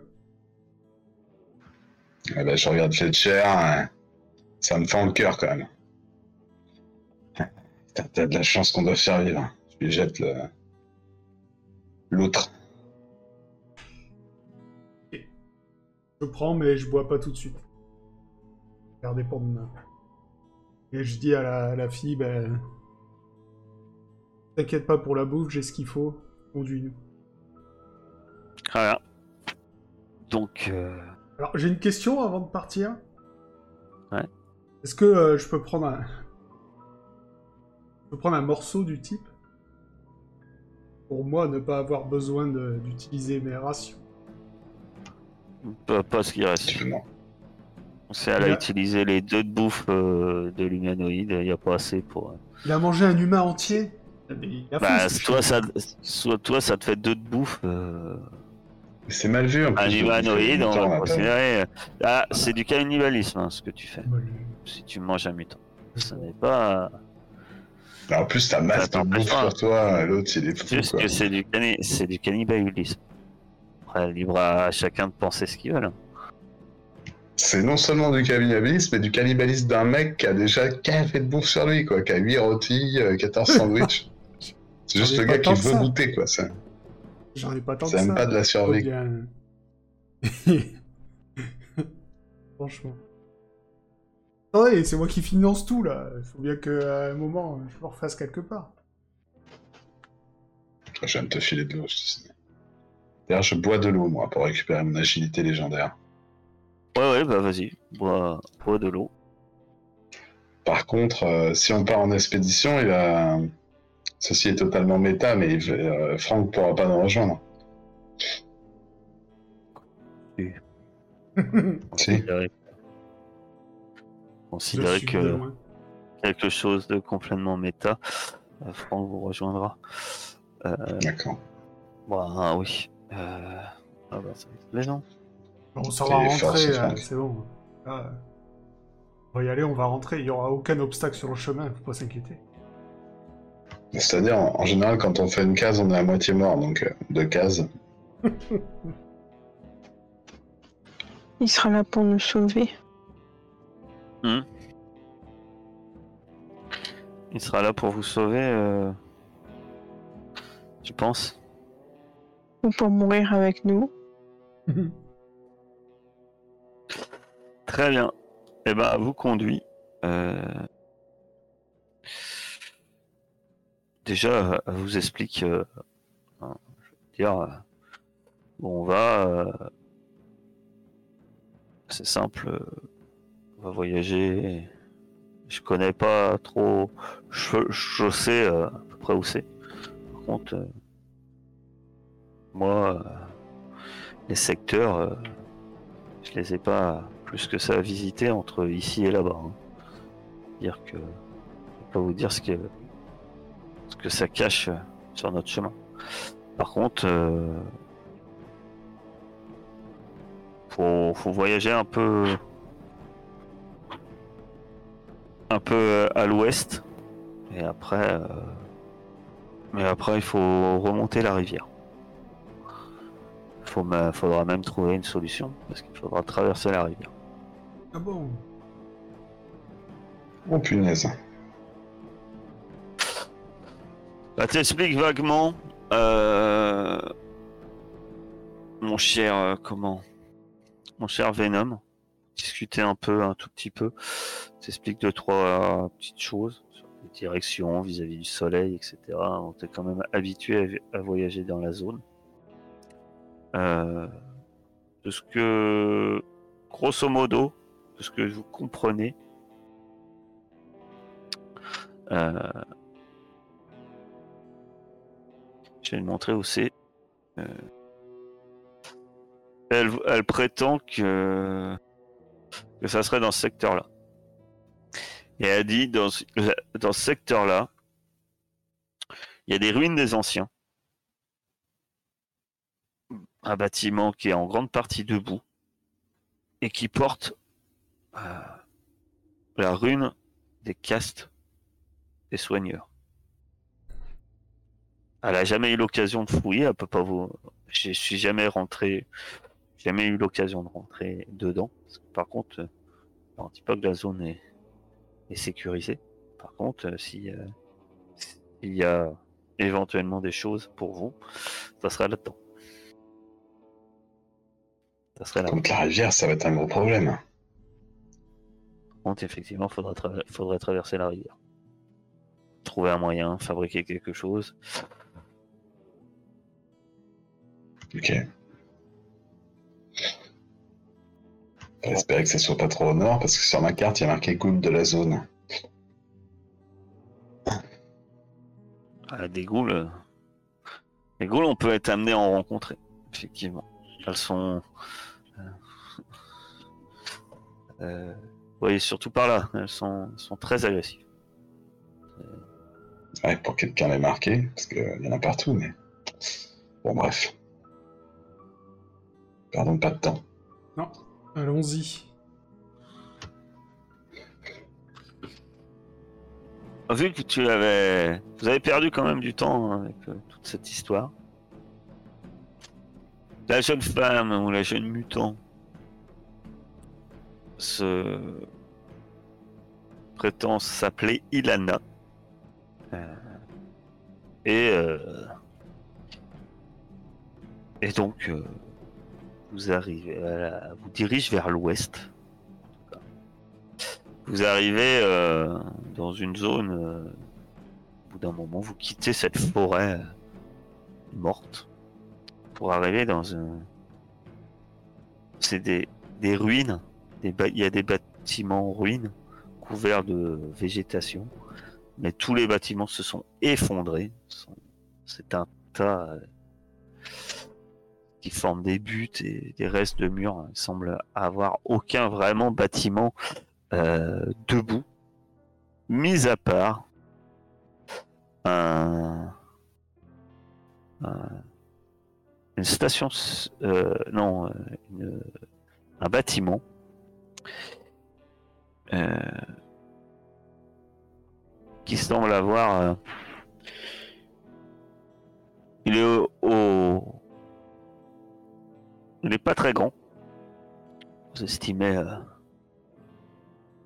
Ah bah, je regarde Fletcher, hein. ça me fend le cœur quand même. (laughs) T'as de la chance qu'on doit faire vivre. Je lui jette le... l'autre. Je prends, mais je bois pas tout de suite. Regardez pour demain. Et je dis à la, à la fille, ben. T'inquiète pas pour la bouffe, j'ai ce qu'il faut. Conduis-nous. Voilà. Donc, euh, Alors, j'ai une question avant de partir. Ouais. Est-ce que euh, je peux prendre un. Je peux prendre un morceau du type? Pour moi, ne pas avoir besoin de- d'utiliser mes rations. pas, pas ce qui reste. Effectivement. C'est elle a utilisé les deux de bouffe euh, de l'humanoïde. Il n'y a pas assez pour. euh. Il a mangé un humain entier? Mais il a Bah, fou, toi, ça, soit toi, ça te fait deux de bouffe. euh, C'est mal vu en plus. Un humanoïde, on à va considérer. Ah, c'est du cannibalisme hein, ce que tu fais. Si tu manges un mutant. Ce n'est pas. Bah, en plus, t'as masse de bouffe sur toi, l'autre il est fou. Juste quoi. que c'est du, canni- c'est du cannibalisme. Après, libre à chacun de penser ce qu'il veut. là. C'est non seulement du cannibalisme, mais du cannibalisme d'un mec qui a déjà café de bouffe sur lui, quoi, qui a 8 rôtis, euh, 14 sandwichs. (laughs) C'est juste le gars qui veut ça. goûter, quoi. Ça, J'en ai pas tant c'est que ça. même pas de la survie. (laughs) Franchement. Ouais, c'est moi qui finance tout là. Il faut bien qu'à un moment, je me refasse quelque part. Je viens de te filer de l'eau, je te. D'ailleurs, je bois de l'eau, moi, pour récupérer mon agilité légendaire. Ouais, ouais, bah vas-y. Bois, bois de l'eau. Par contre, euh, si on part en expédition, il va... Ceci est totalement méta, mais il va- euh, Franck pourra pas nous rejoindre. Si (laughs) Considérer, que quelque chose de complètement méta, euh, Franck vous rejoindra. D'accord. Bah oui. Euh... Ah bah ça va être plaisant. On s'en C'est va rentrer, Franck. euh, c'est bon. Là, on va y aller, on va rentrer. Il y aura aucun obstacle sur le chemin, faut pas s'inquiéter. C'est-à-dire, en en général, quand on fait une case, on est à moitié mort, donc euh, deux cases. (laughs) Il sera là pour nous sauver. Il sera là pour vous sauver, euh... tu penses Ou pour mourir avec nous. (laughs) Très bien. Eh ben, vous conduit. Euh... Déjà, euh, vous explique. euh, hein, je veux dire, on va. C'est simple. On va voyager. Je connais pas trop. Je, je sais à peu près où c'est. Par contre, moi, les secteurs. je les ai pas plus que ça à visiter entre ici et là-bas. hein. Dire que je peux pas vous dire ce que ce que ça cache euh, sur notre chemin. Par contre, euh, faut, voyager un peu un peu euh, à l'ouest et après euh, mais après il faut remonter la rivière. Ma- faudra même trouver une solution parce qu'il faudra traverser la rivière. Ah bon Oh punaise. Bah, t'expliques vaguement, euh, mon cher, euh, comment, mon cher Venom, discuter un peu, un tout petit peu, t'expliques deux trois petites choses sur les directions vis-à-vis du soleil, etc. On t'est quand même habitué à, à voyager dans la zone. Euh, de ce que, grosso modo, ce que vous comprenez. Euh, Je vais le montrer c'est. Euh, Elle, prétend que, que ça serait dans ce secteur-là. Et elle dit dans, ce- dans ce secteur-là, il y a des ruines des anciens. Un bâtiment qui est en grande partie debout et qui porte la rune des castes des soigneurs. Elle a jamais eu l'occasion de fouiller, elle peut pas vous. Je suis jamais rentré, jamais eu l'occasion de rentrer dedans. Par contre, euh, on dit pas que la zone est, sécurisée. Par contre, euh, si euh, s'il y a éventuellement des choses pour vous, ça sera là-dedans. Ça la rivière, ça va être un gros problème. Contre, effectivement, faudra tra- faudrait traverser la rivière. Trouver un moyen, fabriquer quelque chose. Ok. On va espérer que ça soit pas trop au nord, parce que sur ma carte, il y a marqué goutte de la zone. Ah, des ghouls. euh, Les ghouls, on peut être amené à en rencontrer. Effectivement. Elles sont. euh, Oui, surtout par là. Elles sont, elles sont très agressives. Ouais, pour quelqu'un l'ait marqué, parce qu'il y en a partout, mais. Bon, bref. Perdons pas de temps. Non, allons-y. Vu que tu avais. Vous avez perdu quand même du temps avec euh, toute cette histoire. La jeune femme ou la jeune mutant se prétend s'appeler Ilana. Euh, et euh, et donc euh, vous arrivez, vous dirige vers l'ouest. Vous arrivez dans une zone. au bout d'un moment, vous quittez cette forêt morte pour arriver dans un. C'est des ruines. Il y a des bâtiments en ruines couverts de végétation, mais tous les bâtiments se sont effondrés. C'est un tas euh, qui forme des buttes et des restes de murs. Il semble avoir aucun vraiment bâtiment euh, debout, mis à part un, un- une station, euh, non, un bâtiment qui semble avoir. euh, il est au, il est pas très grand. Vous estimez euh,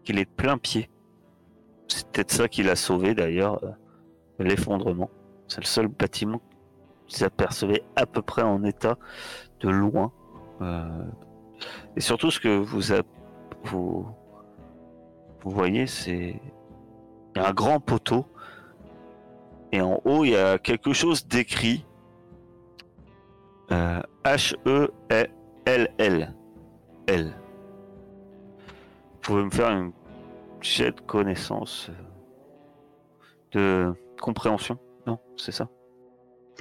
qu'il est de plein pied. C'est peut-être ça qui l'a sauvé d'ailleurs, euh, l'effondrement. C'est le seul bâtiment qui s'apercevait à peu près en état de loin. Euh, et surtout ce que vous, a- vous, vous voyez, c'est il y a un grand poteau et en haut il y a quelque chose d'écrit euh, H E L L L. Vous pouvez me faire une jet de connaissance euh, de compréhension Non, c'est ça?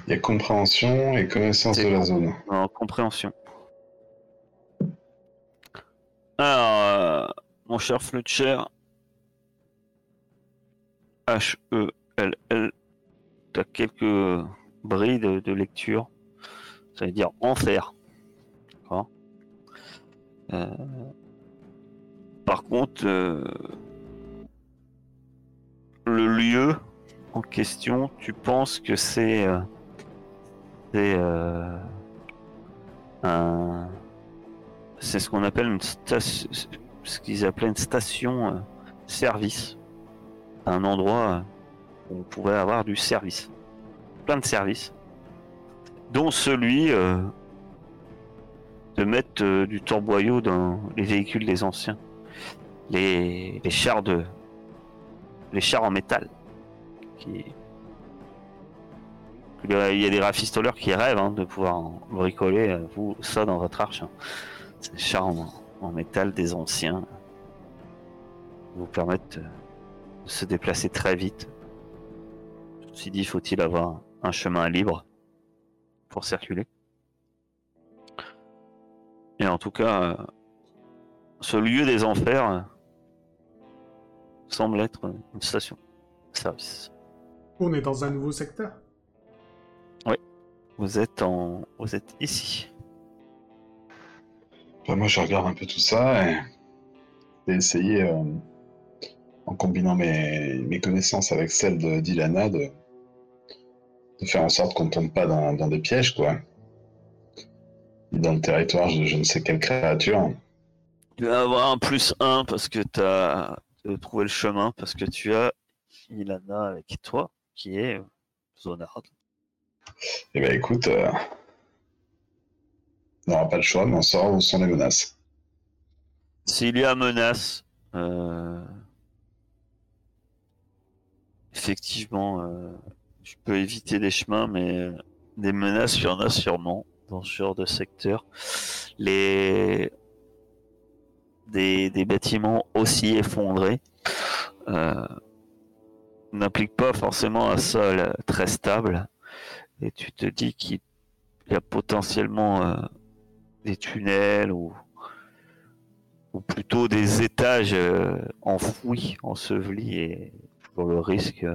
Il y a compréhension et connaissance de la zone. En compréhension. Euh, mon cher Fletcher, H-E-L-L, tu quelques brilles de, lecture. Ça veut dire enfer. Euh, Par contre, euh, le lieu en question, tu penses que c'est. un- c'est ce qu'on appelle une station, ce qu'ils appelaient une station euh, service, un endroit euh, où on pouvait avoir du service, plein de services, dont celui euh, de mettre euh, du torboyau dans les véhicules des anciens, les, chars de, les chars en métal, il y a- des rafistoleurs qui rêvent hein, de pouvoir bricoler euh, vous ça dans votre arche. Des chars en, métal des anciens vous permettent euh, de se déplacer très vite. Ceci dit, faut-il avoir un chemin libre pour circuler? Et en tout cas, euh, ce lieu des enfers euh, semble être une station de service. On est dans un nouveau secteur? Vous êtes en, vous êtes ici. Moi, je regarde un peu tout ça et j'ai essayé euh, en combinant mes, mes connaissances avec celles de d'Ilana, de, de faire en sorte qu'on tombe pas dans, dans des pièges, quoi. Dans le territoire de je ne sais quelle créature. Tu vas avoir un plus 1 parce que tu as trouvé le chemin, parce que tu as Ilana avec toi, qui est zonarde. Eh ben écoute, euh, n'aura pas le choix, mais on saura où sont les menaces. S'il y a menace, euh, effectivement, euh, tu peux éviter des chemins, mais euh, des menaces, il y en a sûrement dans ce genre de secteur. Les des, des bâtiments aussi effondrés n'impliquent pas forcément un sol très stable, et tu te dis qu'il y a potentiellement des tunnels ou ou plutôt des étages euh, enfouis, ensevelis, et pour le risque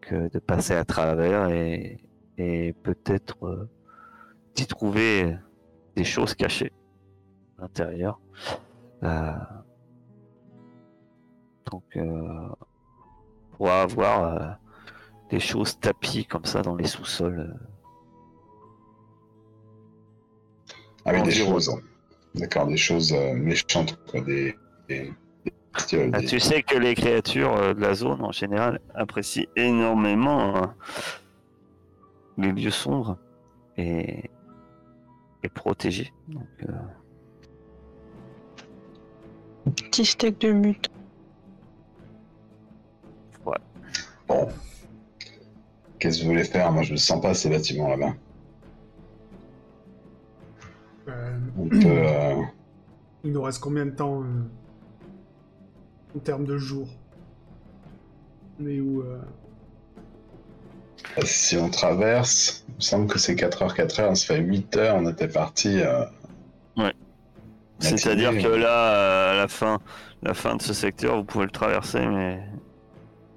que de passer à travers et, et peut-être euh, d'y trouver des choses cachées à l'intérieur. Euh, donc, euh, pour avoir des choses tapis comme ça dans les sous-sols. Ah oui, des choses. D'accord, des choses euh, méchantes, quoi. Des, des, des bestioles, Ah, tu sais que les créatures euh, de la zone en général apprécient énormément euh, les lieux sombres et, et protégés. Donc, euh, Petit steak de mute. Bon. Qu'est-ce que vous voulez faire? Moi, je ne sens pas ces bâtiments là-bas. Euh, On peut. euh, (clears throat) il nous reste combien de temps euh, en termes de jours? On est où euh, si on traverse, il me semble que c'est 4h, 4h, on se fait 8h, on était parti. euh, C'est-à-dire que là, euh, à la fin, la fin de ce secteur, vous pouvez le traverser, mais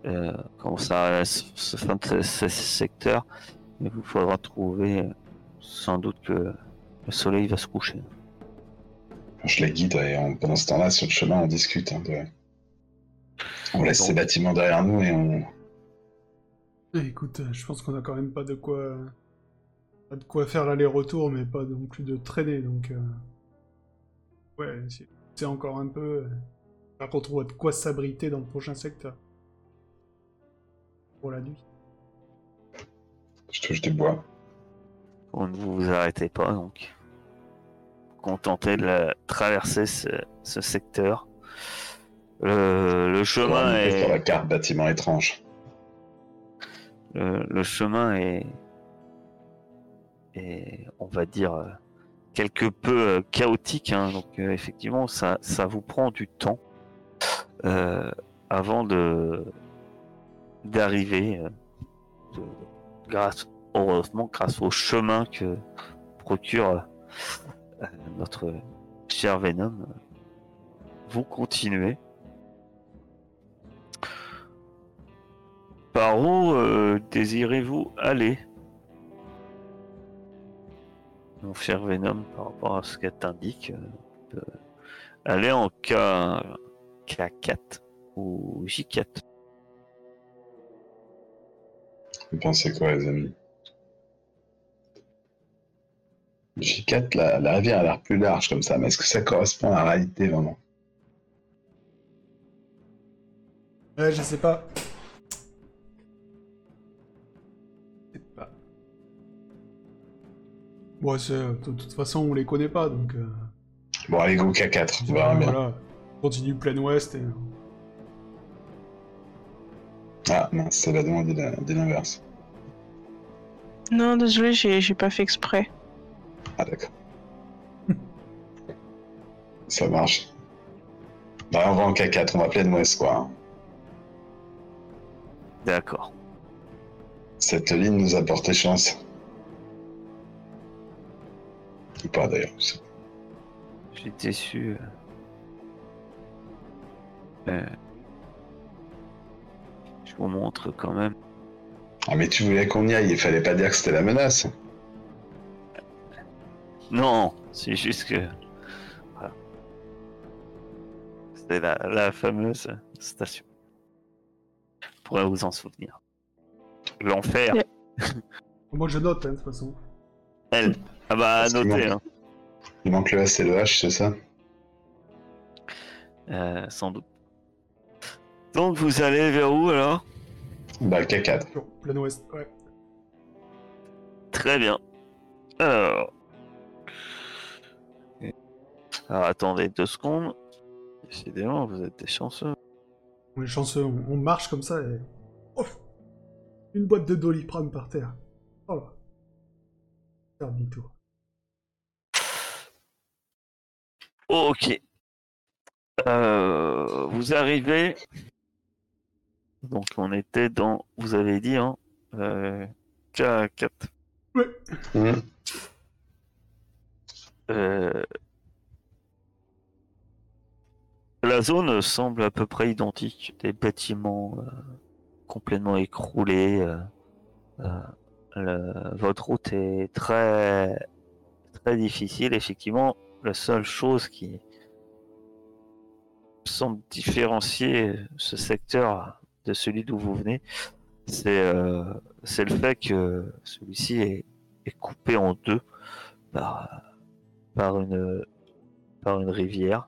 euh, quand ça ce fin de ce, ce secteur, il vous faudra trouver sans doute que le soleil va se coucher. Je les guide et on- pendant ce temps-là, sur le chemin, on discute. hein, de- On laisse Donc- ces bâtiments derrière nous et on. eh, Écoute, euh, je pense qu'on a quand même pas de quoi, pas de quoi faire l'aller-retour, mais pas non plus de traîner, donc euh, ouais, c'est- c'est encore un peu. Par contre, on voit de quoi s'abriter dans le prochain secteur pour la nuit. Je touche du bois. Vous ne vous arrêtez pas, donc. Contentez de la- traverser ce, ce secteur. Le, le On chemin est. sur la carte bâtiment étrange. le, le chemin est, est, on va dire, euh, quelque peu euh, chaotique. hein. donc euh, effectivement, ça, ça vous prend du temps euh, avant de d'arriver, euh, grâce, heureusement, grâce au chemin que procure euh, notre cher Venom. Vous continuez. Par où euh, désirez-vous aller Mon cher Venom, par rapport à ce qu'elle t'indique, euh, aller en K... K4 ou J4. Vous pensez quoi, les amis? J4, la, la rivière a l'air plus large comme ça, mais est-ce que ça correspond à la réalité vraiment? Ouais, je sais pas. Je sais pas. Bon, c'est- de toute façon, on les connaît pas, donc. euh, Bon, allez, go K4, tu verras voilà, bien. voilà. Continue plein ouest et. Ah, mince, c'est la demande dit la- dit l'inverse. Non, désolé, j'ai pas fait exprès. Ah, d'accord. ça marche. Bah, on va en K4, on va plein ouest, quoi. hein. D'accord. Cette ligne nous a porté chance. Ou pas, d'ailleurs. J'ai déçu. euh. Euh, Je vous montre quand même. Ah, mais tu voulais qu'on y aille, il fallait pas dire que c'était la menace. Non, c'est juste que. Voilà. C'est la, la fameuse station. pourrais vous en souvenir. L'enfer. Yeah. (laughs) Moi, je note, hein, de toute façon. Elle. Ah bah, manque- hein. Il manque le S et le H, c'est ça? Euh, sans doute. Donc, vous allez vers où alors? Bah, le K4. Sur plein ouest, ouais. Très bien. Alors. Alors, attendez deux secondes. Décidément, vous êtes des chanceux. On est chanceux, on, on marche comme ça et. Ouf Une boîte de doliprane par terre. Oh là. Faire demi-tour. Ok. Euh, vous arrivez. Donc, on était dans. Vous avez dit, hein euh, K4. Mhm. Euh, La zone semble à peu près identique. Des bâtiments euh, complètement écroulés. euh, euh, votre route est très très difficile. Effectivement, la seule chose qui semble différencier ce secteur de celui d'où vous venez, c'est le fait que celui-ci est, coupé en deux par une par une rivière.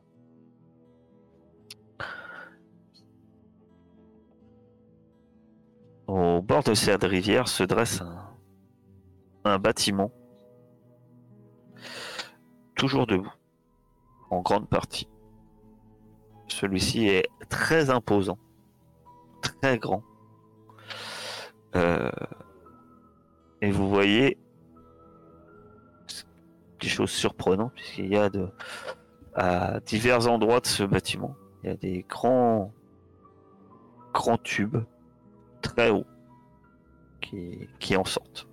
Au bord de cette rivière se dresse un, bâtiment, toujours debout, en grande partie. Celui-ci est très imposant, très grand. Euh, et vous voyez des choses surprenantes puisqu'il y a de, à divers endroits de ce bâtiment, il y a des grands, grands tubes très hauts qui, en sortent.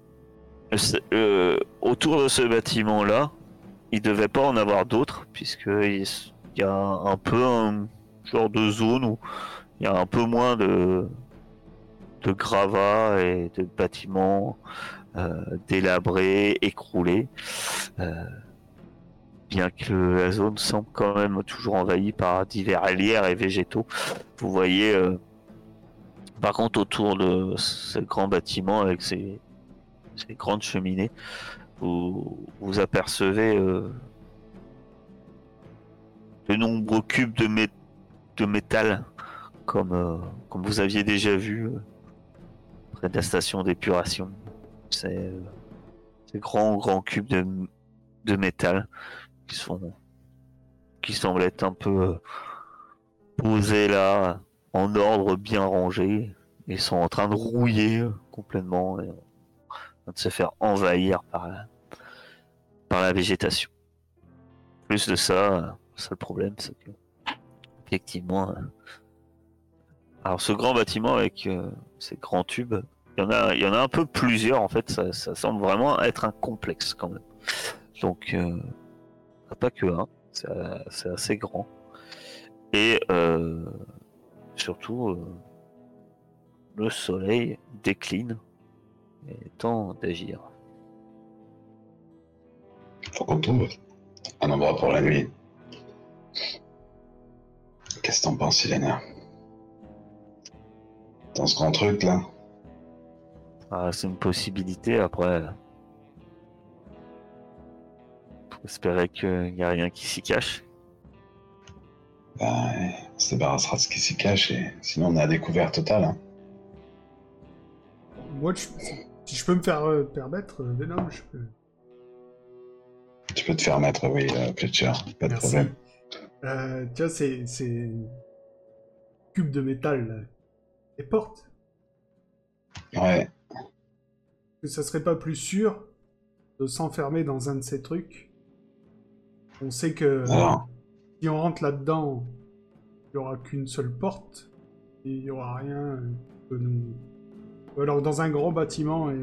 Autour de ce bâtiment-là, il devait pas en avoir d'autres puisque il s- il y a un peu un genre de zone où il y a un peu moins de, de gravats et de bâtiments euh, délabrés, écroulés. Euh, bien que la zone semble quand même toujours envahie par divers lierres et végétaux. Vous voyez, euh, par contre, autour de ce grand bâtiment avec ces grandes cheminées, vous, vous apercevez euh, de nombreux cubes de, mé- de métal, comme, euh, comme vous aviez déjà vu euh, près de la station d'épuration. C'est ces grands, grands cubes de, de métal qui sont qui semblent être un peu posés là en ordre bien rangé et sont en train de rouiller complètement et de se faire envahir par la, par la végétation. Plus de ça, le seul problème c'est que effectivement euh, alors ce grand bâtiment avec euh, ces grands tubes, il y en a un peu plusieurs en fait, ça, semble vraiment être un complexe quand même. Donc euh, pas que un, c'est assez grand. Et surtout, euh, le soleil décline. Il est temps d'agir. Faut qu'on trouve un endroit pour la nuit. Qu'est-ce que t'en penses, Ilana Dans ce grand truc là? Ah, c'est une possibilité après. Faut espérer qu'il n'y a rien qui s'y cache. Bah, ouais, on se débarrassera de ce qui s'y cache et sinon on est à découvert total. Hein. Moi, je- si je peux me faire euh, permettre, euh, Venom, je peux. Tu peux te faire mettre, oui, euh, Fletcher, pas de Merci. problème. Euh, tu vois, c'est. c'est... Cube de métal, là. Les portes. Ouais, Que ça serait pas plus sûr de s'enfermer dans un de ces trucs. On sait que alors, on rentre là-dedans, il y aura qu'une seule porte. Il y aura rien que nous. Ou alors dans un grand bâtiment et.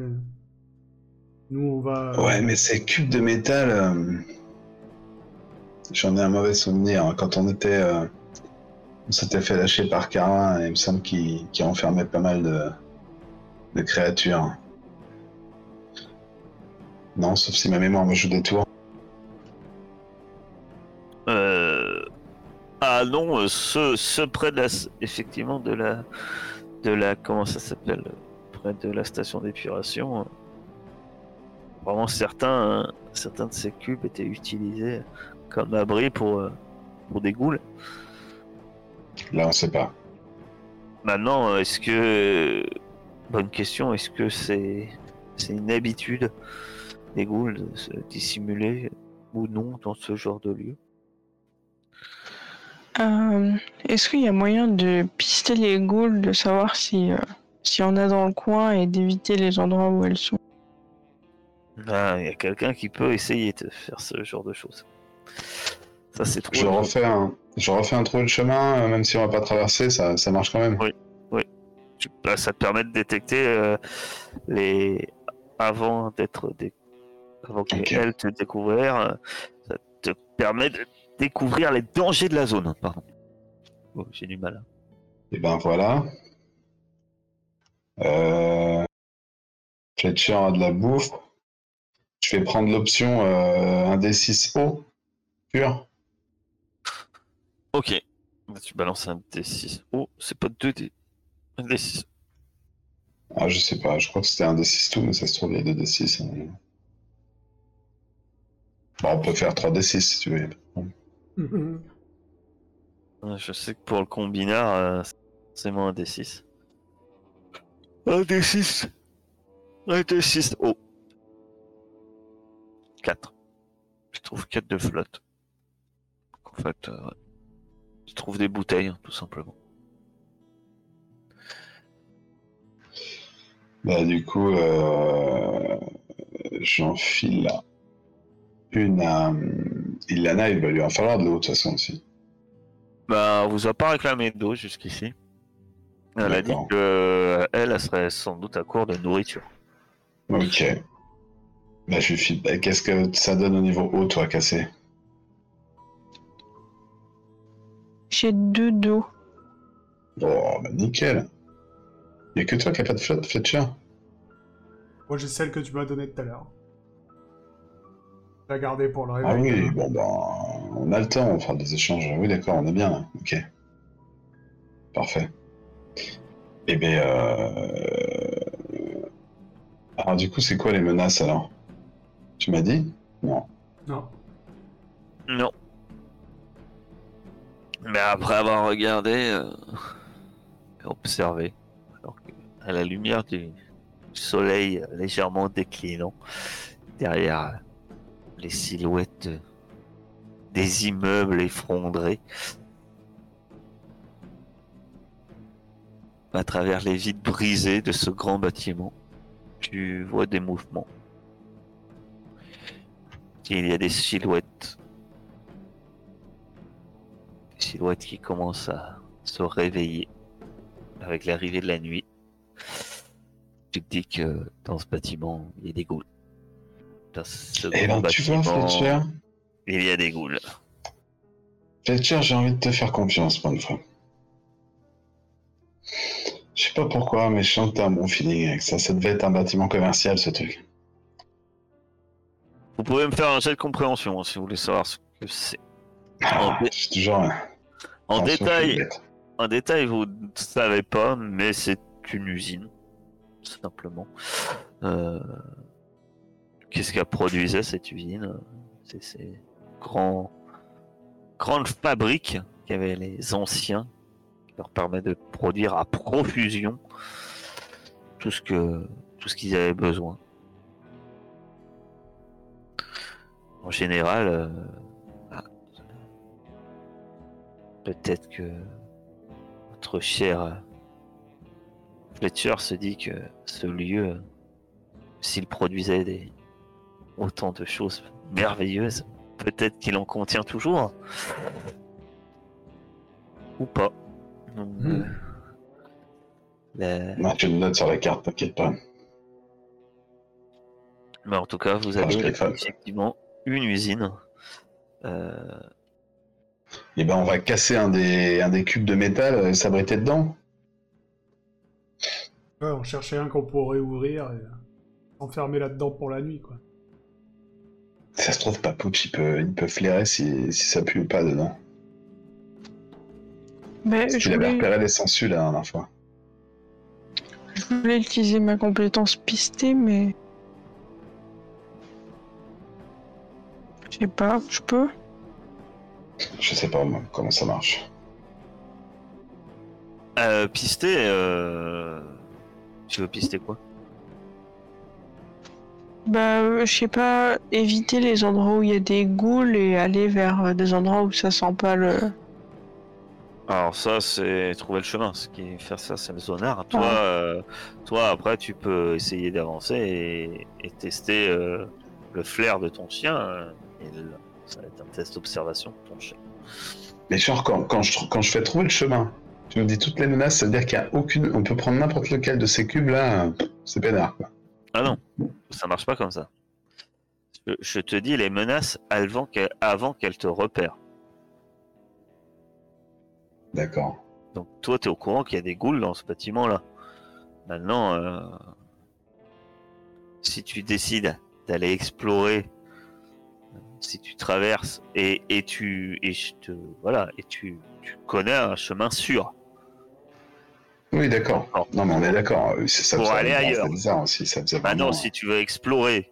Nous, on va. ouais, mais ces cubes de métal, euh, j'en ai un mauvais souvenir. hein. Quand on était. euh, on s'était fait lâcher par Carin et il me semble qu'il qu'il enfermait pas mal de, de créatures. Non, sauf si ma mémoire me joue des tours. Ah non, euh, ceux, ceux près de la, effectivement de la, de la comment ça s'appelle près de la station d'épuration. euh, Vraiment certains euh, certains de ces cubes étaient utilisés comme abri pour euh, pour des ghouls. Là, on sait pas. Maintenant, euh, est-ce que bonne question, est-ce que c'est c'est une habitude des ghouls de se dissimuler ou non dans ce genre de lieu? Euh, Est-ce qu'il y a moyen de pister les ghouls, de savoir si euh, s'il y en a dans le coin et d'éviter les endroits où elles sont? Ah, il y a quelqu'un qui peut essayer de faire ce genre de choses. Ça, c'est trop. Je refais un, je refais un trou de chemin, euh, même si on va pas traverser, ça, ça marche quand même. Tu- bah, ça te permet de détecter euh, les. Avant d'être. Dé... Avant Ok. qu'elle te découvrir, euh, ça te permet de découvrir les dangers de la zone. Pardon. Oh, J'ai du mal. Et ben voilà. Euh... Fletcher a de la bouffe. Je vais prendre l'option euh, un D6 haut, pur. Ok. Bah, tu balances un D6. Oh, c'est pas 2D. Un D6. Ah, je sais pas, je crois que c'était un D6 tout, mais ça se trouve, il y a deux D6. hein. Bon, on peut faire 3 D6 si tu veux. Je sais que pour le combinard, euh, c'est moins un D6. Un D6. Un D6. Oh. 4. Je trouve 4 de flotte. En fait, euh, ouais. je trouve des bouteilles, hein, tout simplement. Bah, du coup, euh... j'enfile là. Une à Ilana, il va lui en falloir de l'eau de toute façon aussi. Bah, on vous a pas réclamé d'eau jusqu'ici. Elle a dit que euh, elle, elle serait sans doute à court de nourriture. Ok. Bah, je lui file. bah, Qu'est-ce que ça donne au niveau haut, toi, cassé? J'ai deux dos. Oh, bah nickel. Y'a que toi qui a pas de flotte, Fletcher Moi, j'ai celle que tu m'as donnée tout à l'heure. La garder pour le réveil. Ah oui, bon bah on a le temps, on fera des échanges. Oui d'accord, on est bien là. Ok. Parfait. Eh bien euh... Alors du coup c'est quoi les menaces alors? Tu m'as dit? Non. Non. Non. Mais après avoir regardé, euh, et observé, alors que, à la lumière du soleil légèrement déclinant, derrière les silhouettes des immeubles effondrés, à travers les vides brisées de ce grand bâtiment, tu vois des mouvements. Il y a des silhouettes des silhouettes qui commencent à se réveiller avec l'arrivée de la nuit. Tu te dis que dans ce bâtiment, il y a des ghouls. Dans ce Eh grand ben tu vois Fletcher il y a des ghouls. Fletcher, j'ai envie de te faire confiance pour une fois. Je sais pas pourquoi, mais je sens que t'as un bon feeling avec ça. Ça devait être un bâtiment commercial ce truc. Vous pouvez me faire un jet de compréhension hein, si vous voulez savoir ce que c'est. Ah, dé- c'est toujours un- En un détail, en détail, vous ne savez pas, mais c'est une usine, simplement. Euh, Qu'est-ce qu'a produisait cette usine C'est ces grands, grandes fabriques qu'avaient les anciens, qui leur permet de produire à profusion tout ce que tout ce qu'ils avaient besoin. En général, euh, ah, peut-être que notre cher Fletcher se dit que ce lieu, s'il produisait des autant de choses merveilleuses, peut-être qu'il en contient toujours. Ou pas. Hmm. euh, Moi, tu le notes sur la carte, t'inquiète pas. Mais en tout cas, vous avez effectivement une usine. Euh, Eh ben, on va casser un des, un des cubes de métal euh, et s'abriter dedans. Ouais, on cherchait un qu'on pourrait ouvrir et euh, enfermer là-dedans pour la nuit, quoi. Si ça se trouve, Papouche, il peut, il peut flairer si, si ça pue ou pas dedans. Mais Parce je qu'il avait voulais, repéré les sangsues la dernière fois. Je voulais utiliser ma compétence pistée, mais. Je sais pas, je peux? Je sais pas moi comment ça marche. Euh, pister, euh... tu veux pister quoi? Bah, euh, je sais pas, éviter les endroits où il y a des ghouls et aller vers euh, des endroits où ça sent pas le. Alors ça, c'est trouver le chemin. Ce qui est faire ça, c'est le zonard. Toi, Ah. euh, toi, après, tu peux essayer d'avancer et, et tester euh, le flair de ton chien. euh, et le- ça va être un test d'observation de ton chien. Mais genre quand, quand, je, quand je fais trouver le chemin, tu me dis toutes les menaces, ça veut dire qu'il n'y a aucune. On peut prendre n'importe lequel de ces cubes là, c'est pénard quoi. Ah non, ça marche pas comme ça. Je, je te dis les menaces avant qu'elles avant te repèrent. D'accord. Donc toi, tu es au courant qu'il y a des ghouls dans ce bâtiment-là. Maintenant, euh, si tu décides d'aller explorer, euh, si tu traverses et, et tu et je te voilà et tu, tu connais un chemin sûr. Oui, d'accord. Non, mais on est d'accord. euh, ça Pour aller ailleurs. C'est bizarre aussi, ça faisait Maintenant, vraiment- si tu veux explorer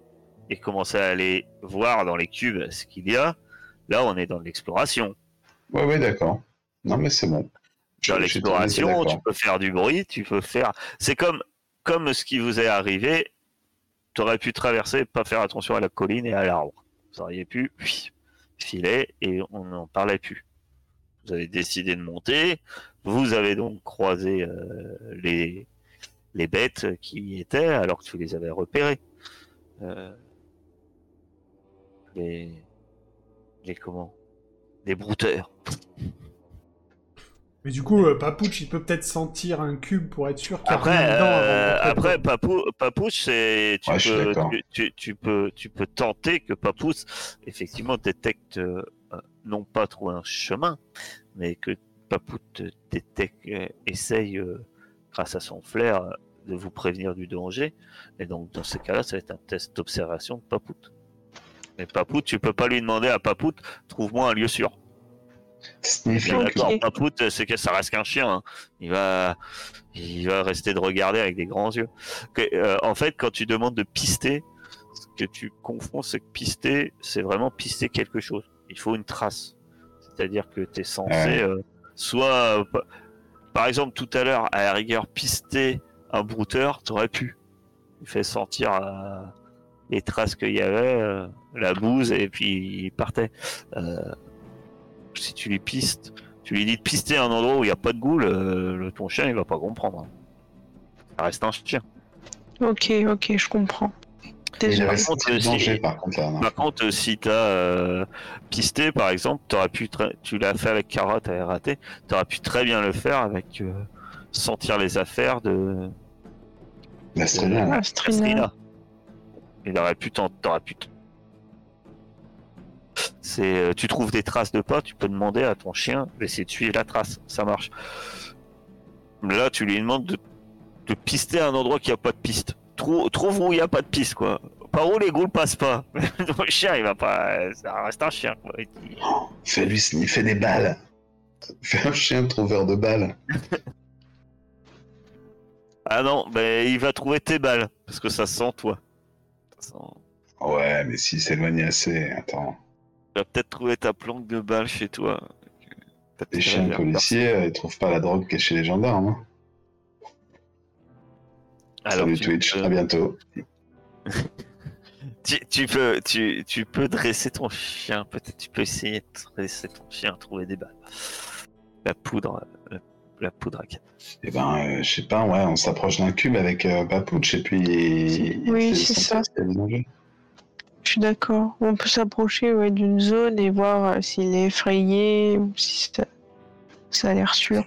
et commencer à aller voir dans les cubes ce qu'il y a, là, on est dans l'exploration. Ouais, ouais, d'accord. Non, mais c'est bon. Dans l'exploration, tu peux faire du bruit, tu peux faire. C'est comme comme ce qui vous est arrivé. Tu aurais pu traverser, pas faire attention à la colline et à l'arbre. Vous auriez pu filer et on n'en parlait plus. Vous avez décidé de monter. Vous avez donc croisé euh, les les bêtes qui y étaient alors que tu les avais repérées. Euh, les les comment? Les brouteurs. Mais du coup, euh, Papouche, il peut peut-être sentir un cube pour être sûr qu'il y a Après, rien dedans euh, après. Papou, Papouche, c'est tu, Ouais, peux, tu, tu- tu peux tu peux tenter que Papouche effectivement détecte euh, euh, non pas trouver un chemin, mais que Te détecte, euh, essaye euh, grâce à son flair euh, de vous prévenir du danger. Et donc dans ce cas-là, ça va être un test d'observation de Papout. Mais Papout, tu peux pas lui demander à Papout, trouve-moi un lieu sûr. D'accord, Papout, c'est que ça reste qu'un chien. hein. Il va, il va rester de regarder avec des grands yeux. Que- euh, en fait, quand tu demandes de pister, ce que tu confonds, c'est que pister, c'est vraiment pister quelque chose. Il faut une trace. C'est-à-dire que tu es censé, euh, soit, euh, pa- par exemple, tout à l'heure, à la rigueur, pister un brouteur, t'aurais pu. Il fait sentir euh, les traces qu'il y avait, euh, la bouse, et puis il partait. Si tu lui pistes, tu lui dis de pister un endroit où il n'y a pas de goule, le- ton chien il va pas comprendre. Ça reste un chien. Ok, ok, je comprends. Il avait contre, le si- par contre là. non. Par contre, euh, si tu as pisté par exemple, t'aurais pu tu l'as fait avec carotte et raté, tu aurais pu très bien le faire avec euh, sentir les affaires de bien. Ah. Il aurait pu t'en- t'aurais pu. C'est, euh, tu trouves des traces de pas, tu peux demander à ton chien d'essayer de suivre la trace, ça marche. Là, tu lui demandes de, de pister à un endroit qui a pas de piste. Trou- trouve où il y a pas de piste, quoi. Par où les ghouls passent pas? (laughs) le chien, il va pas. Ça reste un chien, quoi. Il- Fais-lui sniffer des balles. Fais un chien trouveur de balles. (laughs) Ah non, ben il va trouver tes balles parce que ça sent toi. Ça sent- Ouais, mais s'il s'éloigne assez, attends. Il va peut-être trouver ta planque de balles chez toi. Les chiens policiers, euh, ils trouvent pas la drogue est chez les gendarmes. Hein. Alors, Salut tu Twitch, peux- à bientôt. (laughs) Tu, tu peux, tu, tu peux dresser ton chien. Peut-être tu peux essayer de dresser ton chien, trouver des balles. La poudre, la, la poudre à canne. Eh ben, euh, je sais pas, ouais, on s'approche d'un cube avec euh, Papouche et puis. Oui, c'est ça. Je suis d'accord. On peut s'approcher ouais, d'une zone et voir euh, s'il est effrayé ou si ça, ça a l'air sûr.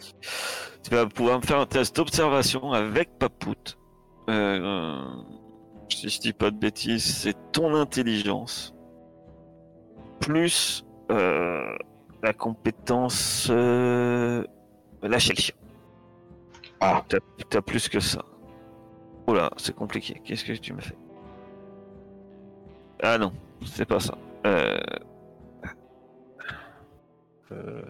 Tu vas pouvoir me faire un test d'observation avec Papout. Euh, si je dis pas de bêtises, c'est ton intelligence plus euh, la compétence euh, lâcher le chien. Ah. T'as t'as plus que ça. Oula, c'est compliqué. Qu'est-ce que tu me fais? Ah non, c'est pas ça. Euh... euh,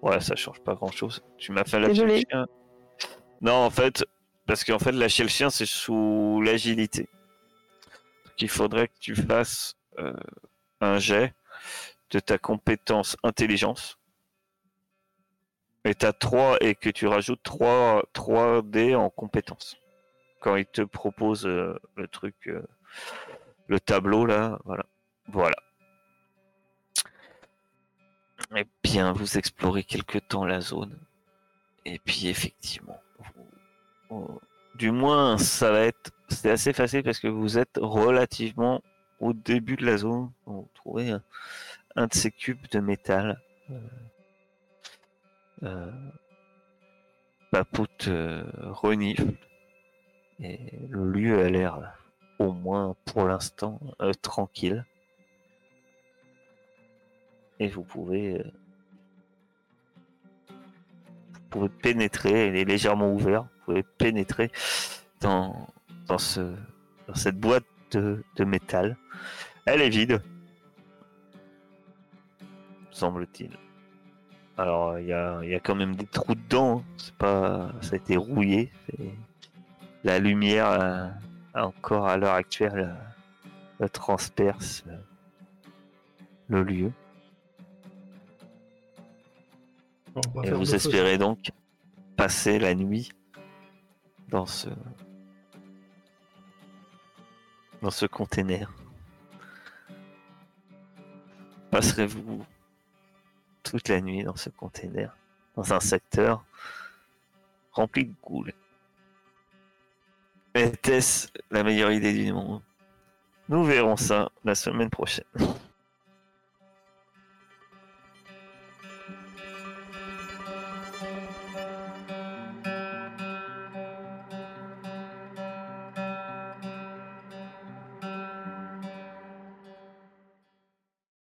Ouais, ça change pas grand chose. Tu m'as fait lâcher le chien. Non, en fait, Parce qu'en fait, lâcher le chien, c'est sous l'agilité. Donc, il faudrait que tu fasses euh, un jet de ta compétence intelligence. Et t'as 3 et que tu rajoutes 3, 3 dés en compétence. Quand il te propose euh, le truc, euh, le tableau là, voilà. Voilà. Eh bien, vous explorez quelque temps la zone. Et puis, effectivement, du moins, ça va être. C'est assez facile parce que vous êtes relativement au début de la zone. Vous trouvez un, de ces cubes de métal. Euh, euh, Papoute euh, renifle. Et le lieu a l'air, au moins pour l'instant, euh, tranquille. Et vous pouvez, euh, vous pouvez pénétrer, elle est légèrement ouverte, vous pouvez pénétrer dans, dans, ce, dans cette boîte de, de métal. Elle est vide, semble-t-il. Alors, il y a, il y a quand même des trous dedans, hein. c'est pas, ça a été rouillé. La lumière, euh, encore à l'heure actuelle, euh, transperce euh, le lieu. Bon, Et vous espérez donc passer la nuit dans ce dans ce container. Passerez-vous toute la nuit dans ce container, dans un secteur rempli de ghouls Était-ce la meilleure idée du monde? Nous verrons ça la semaine prochaine. (laughs)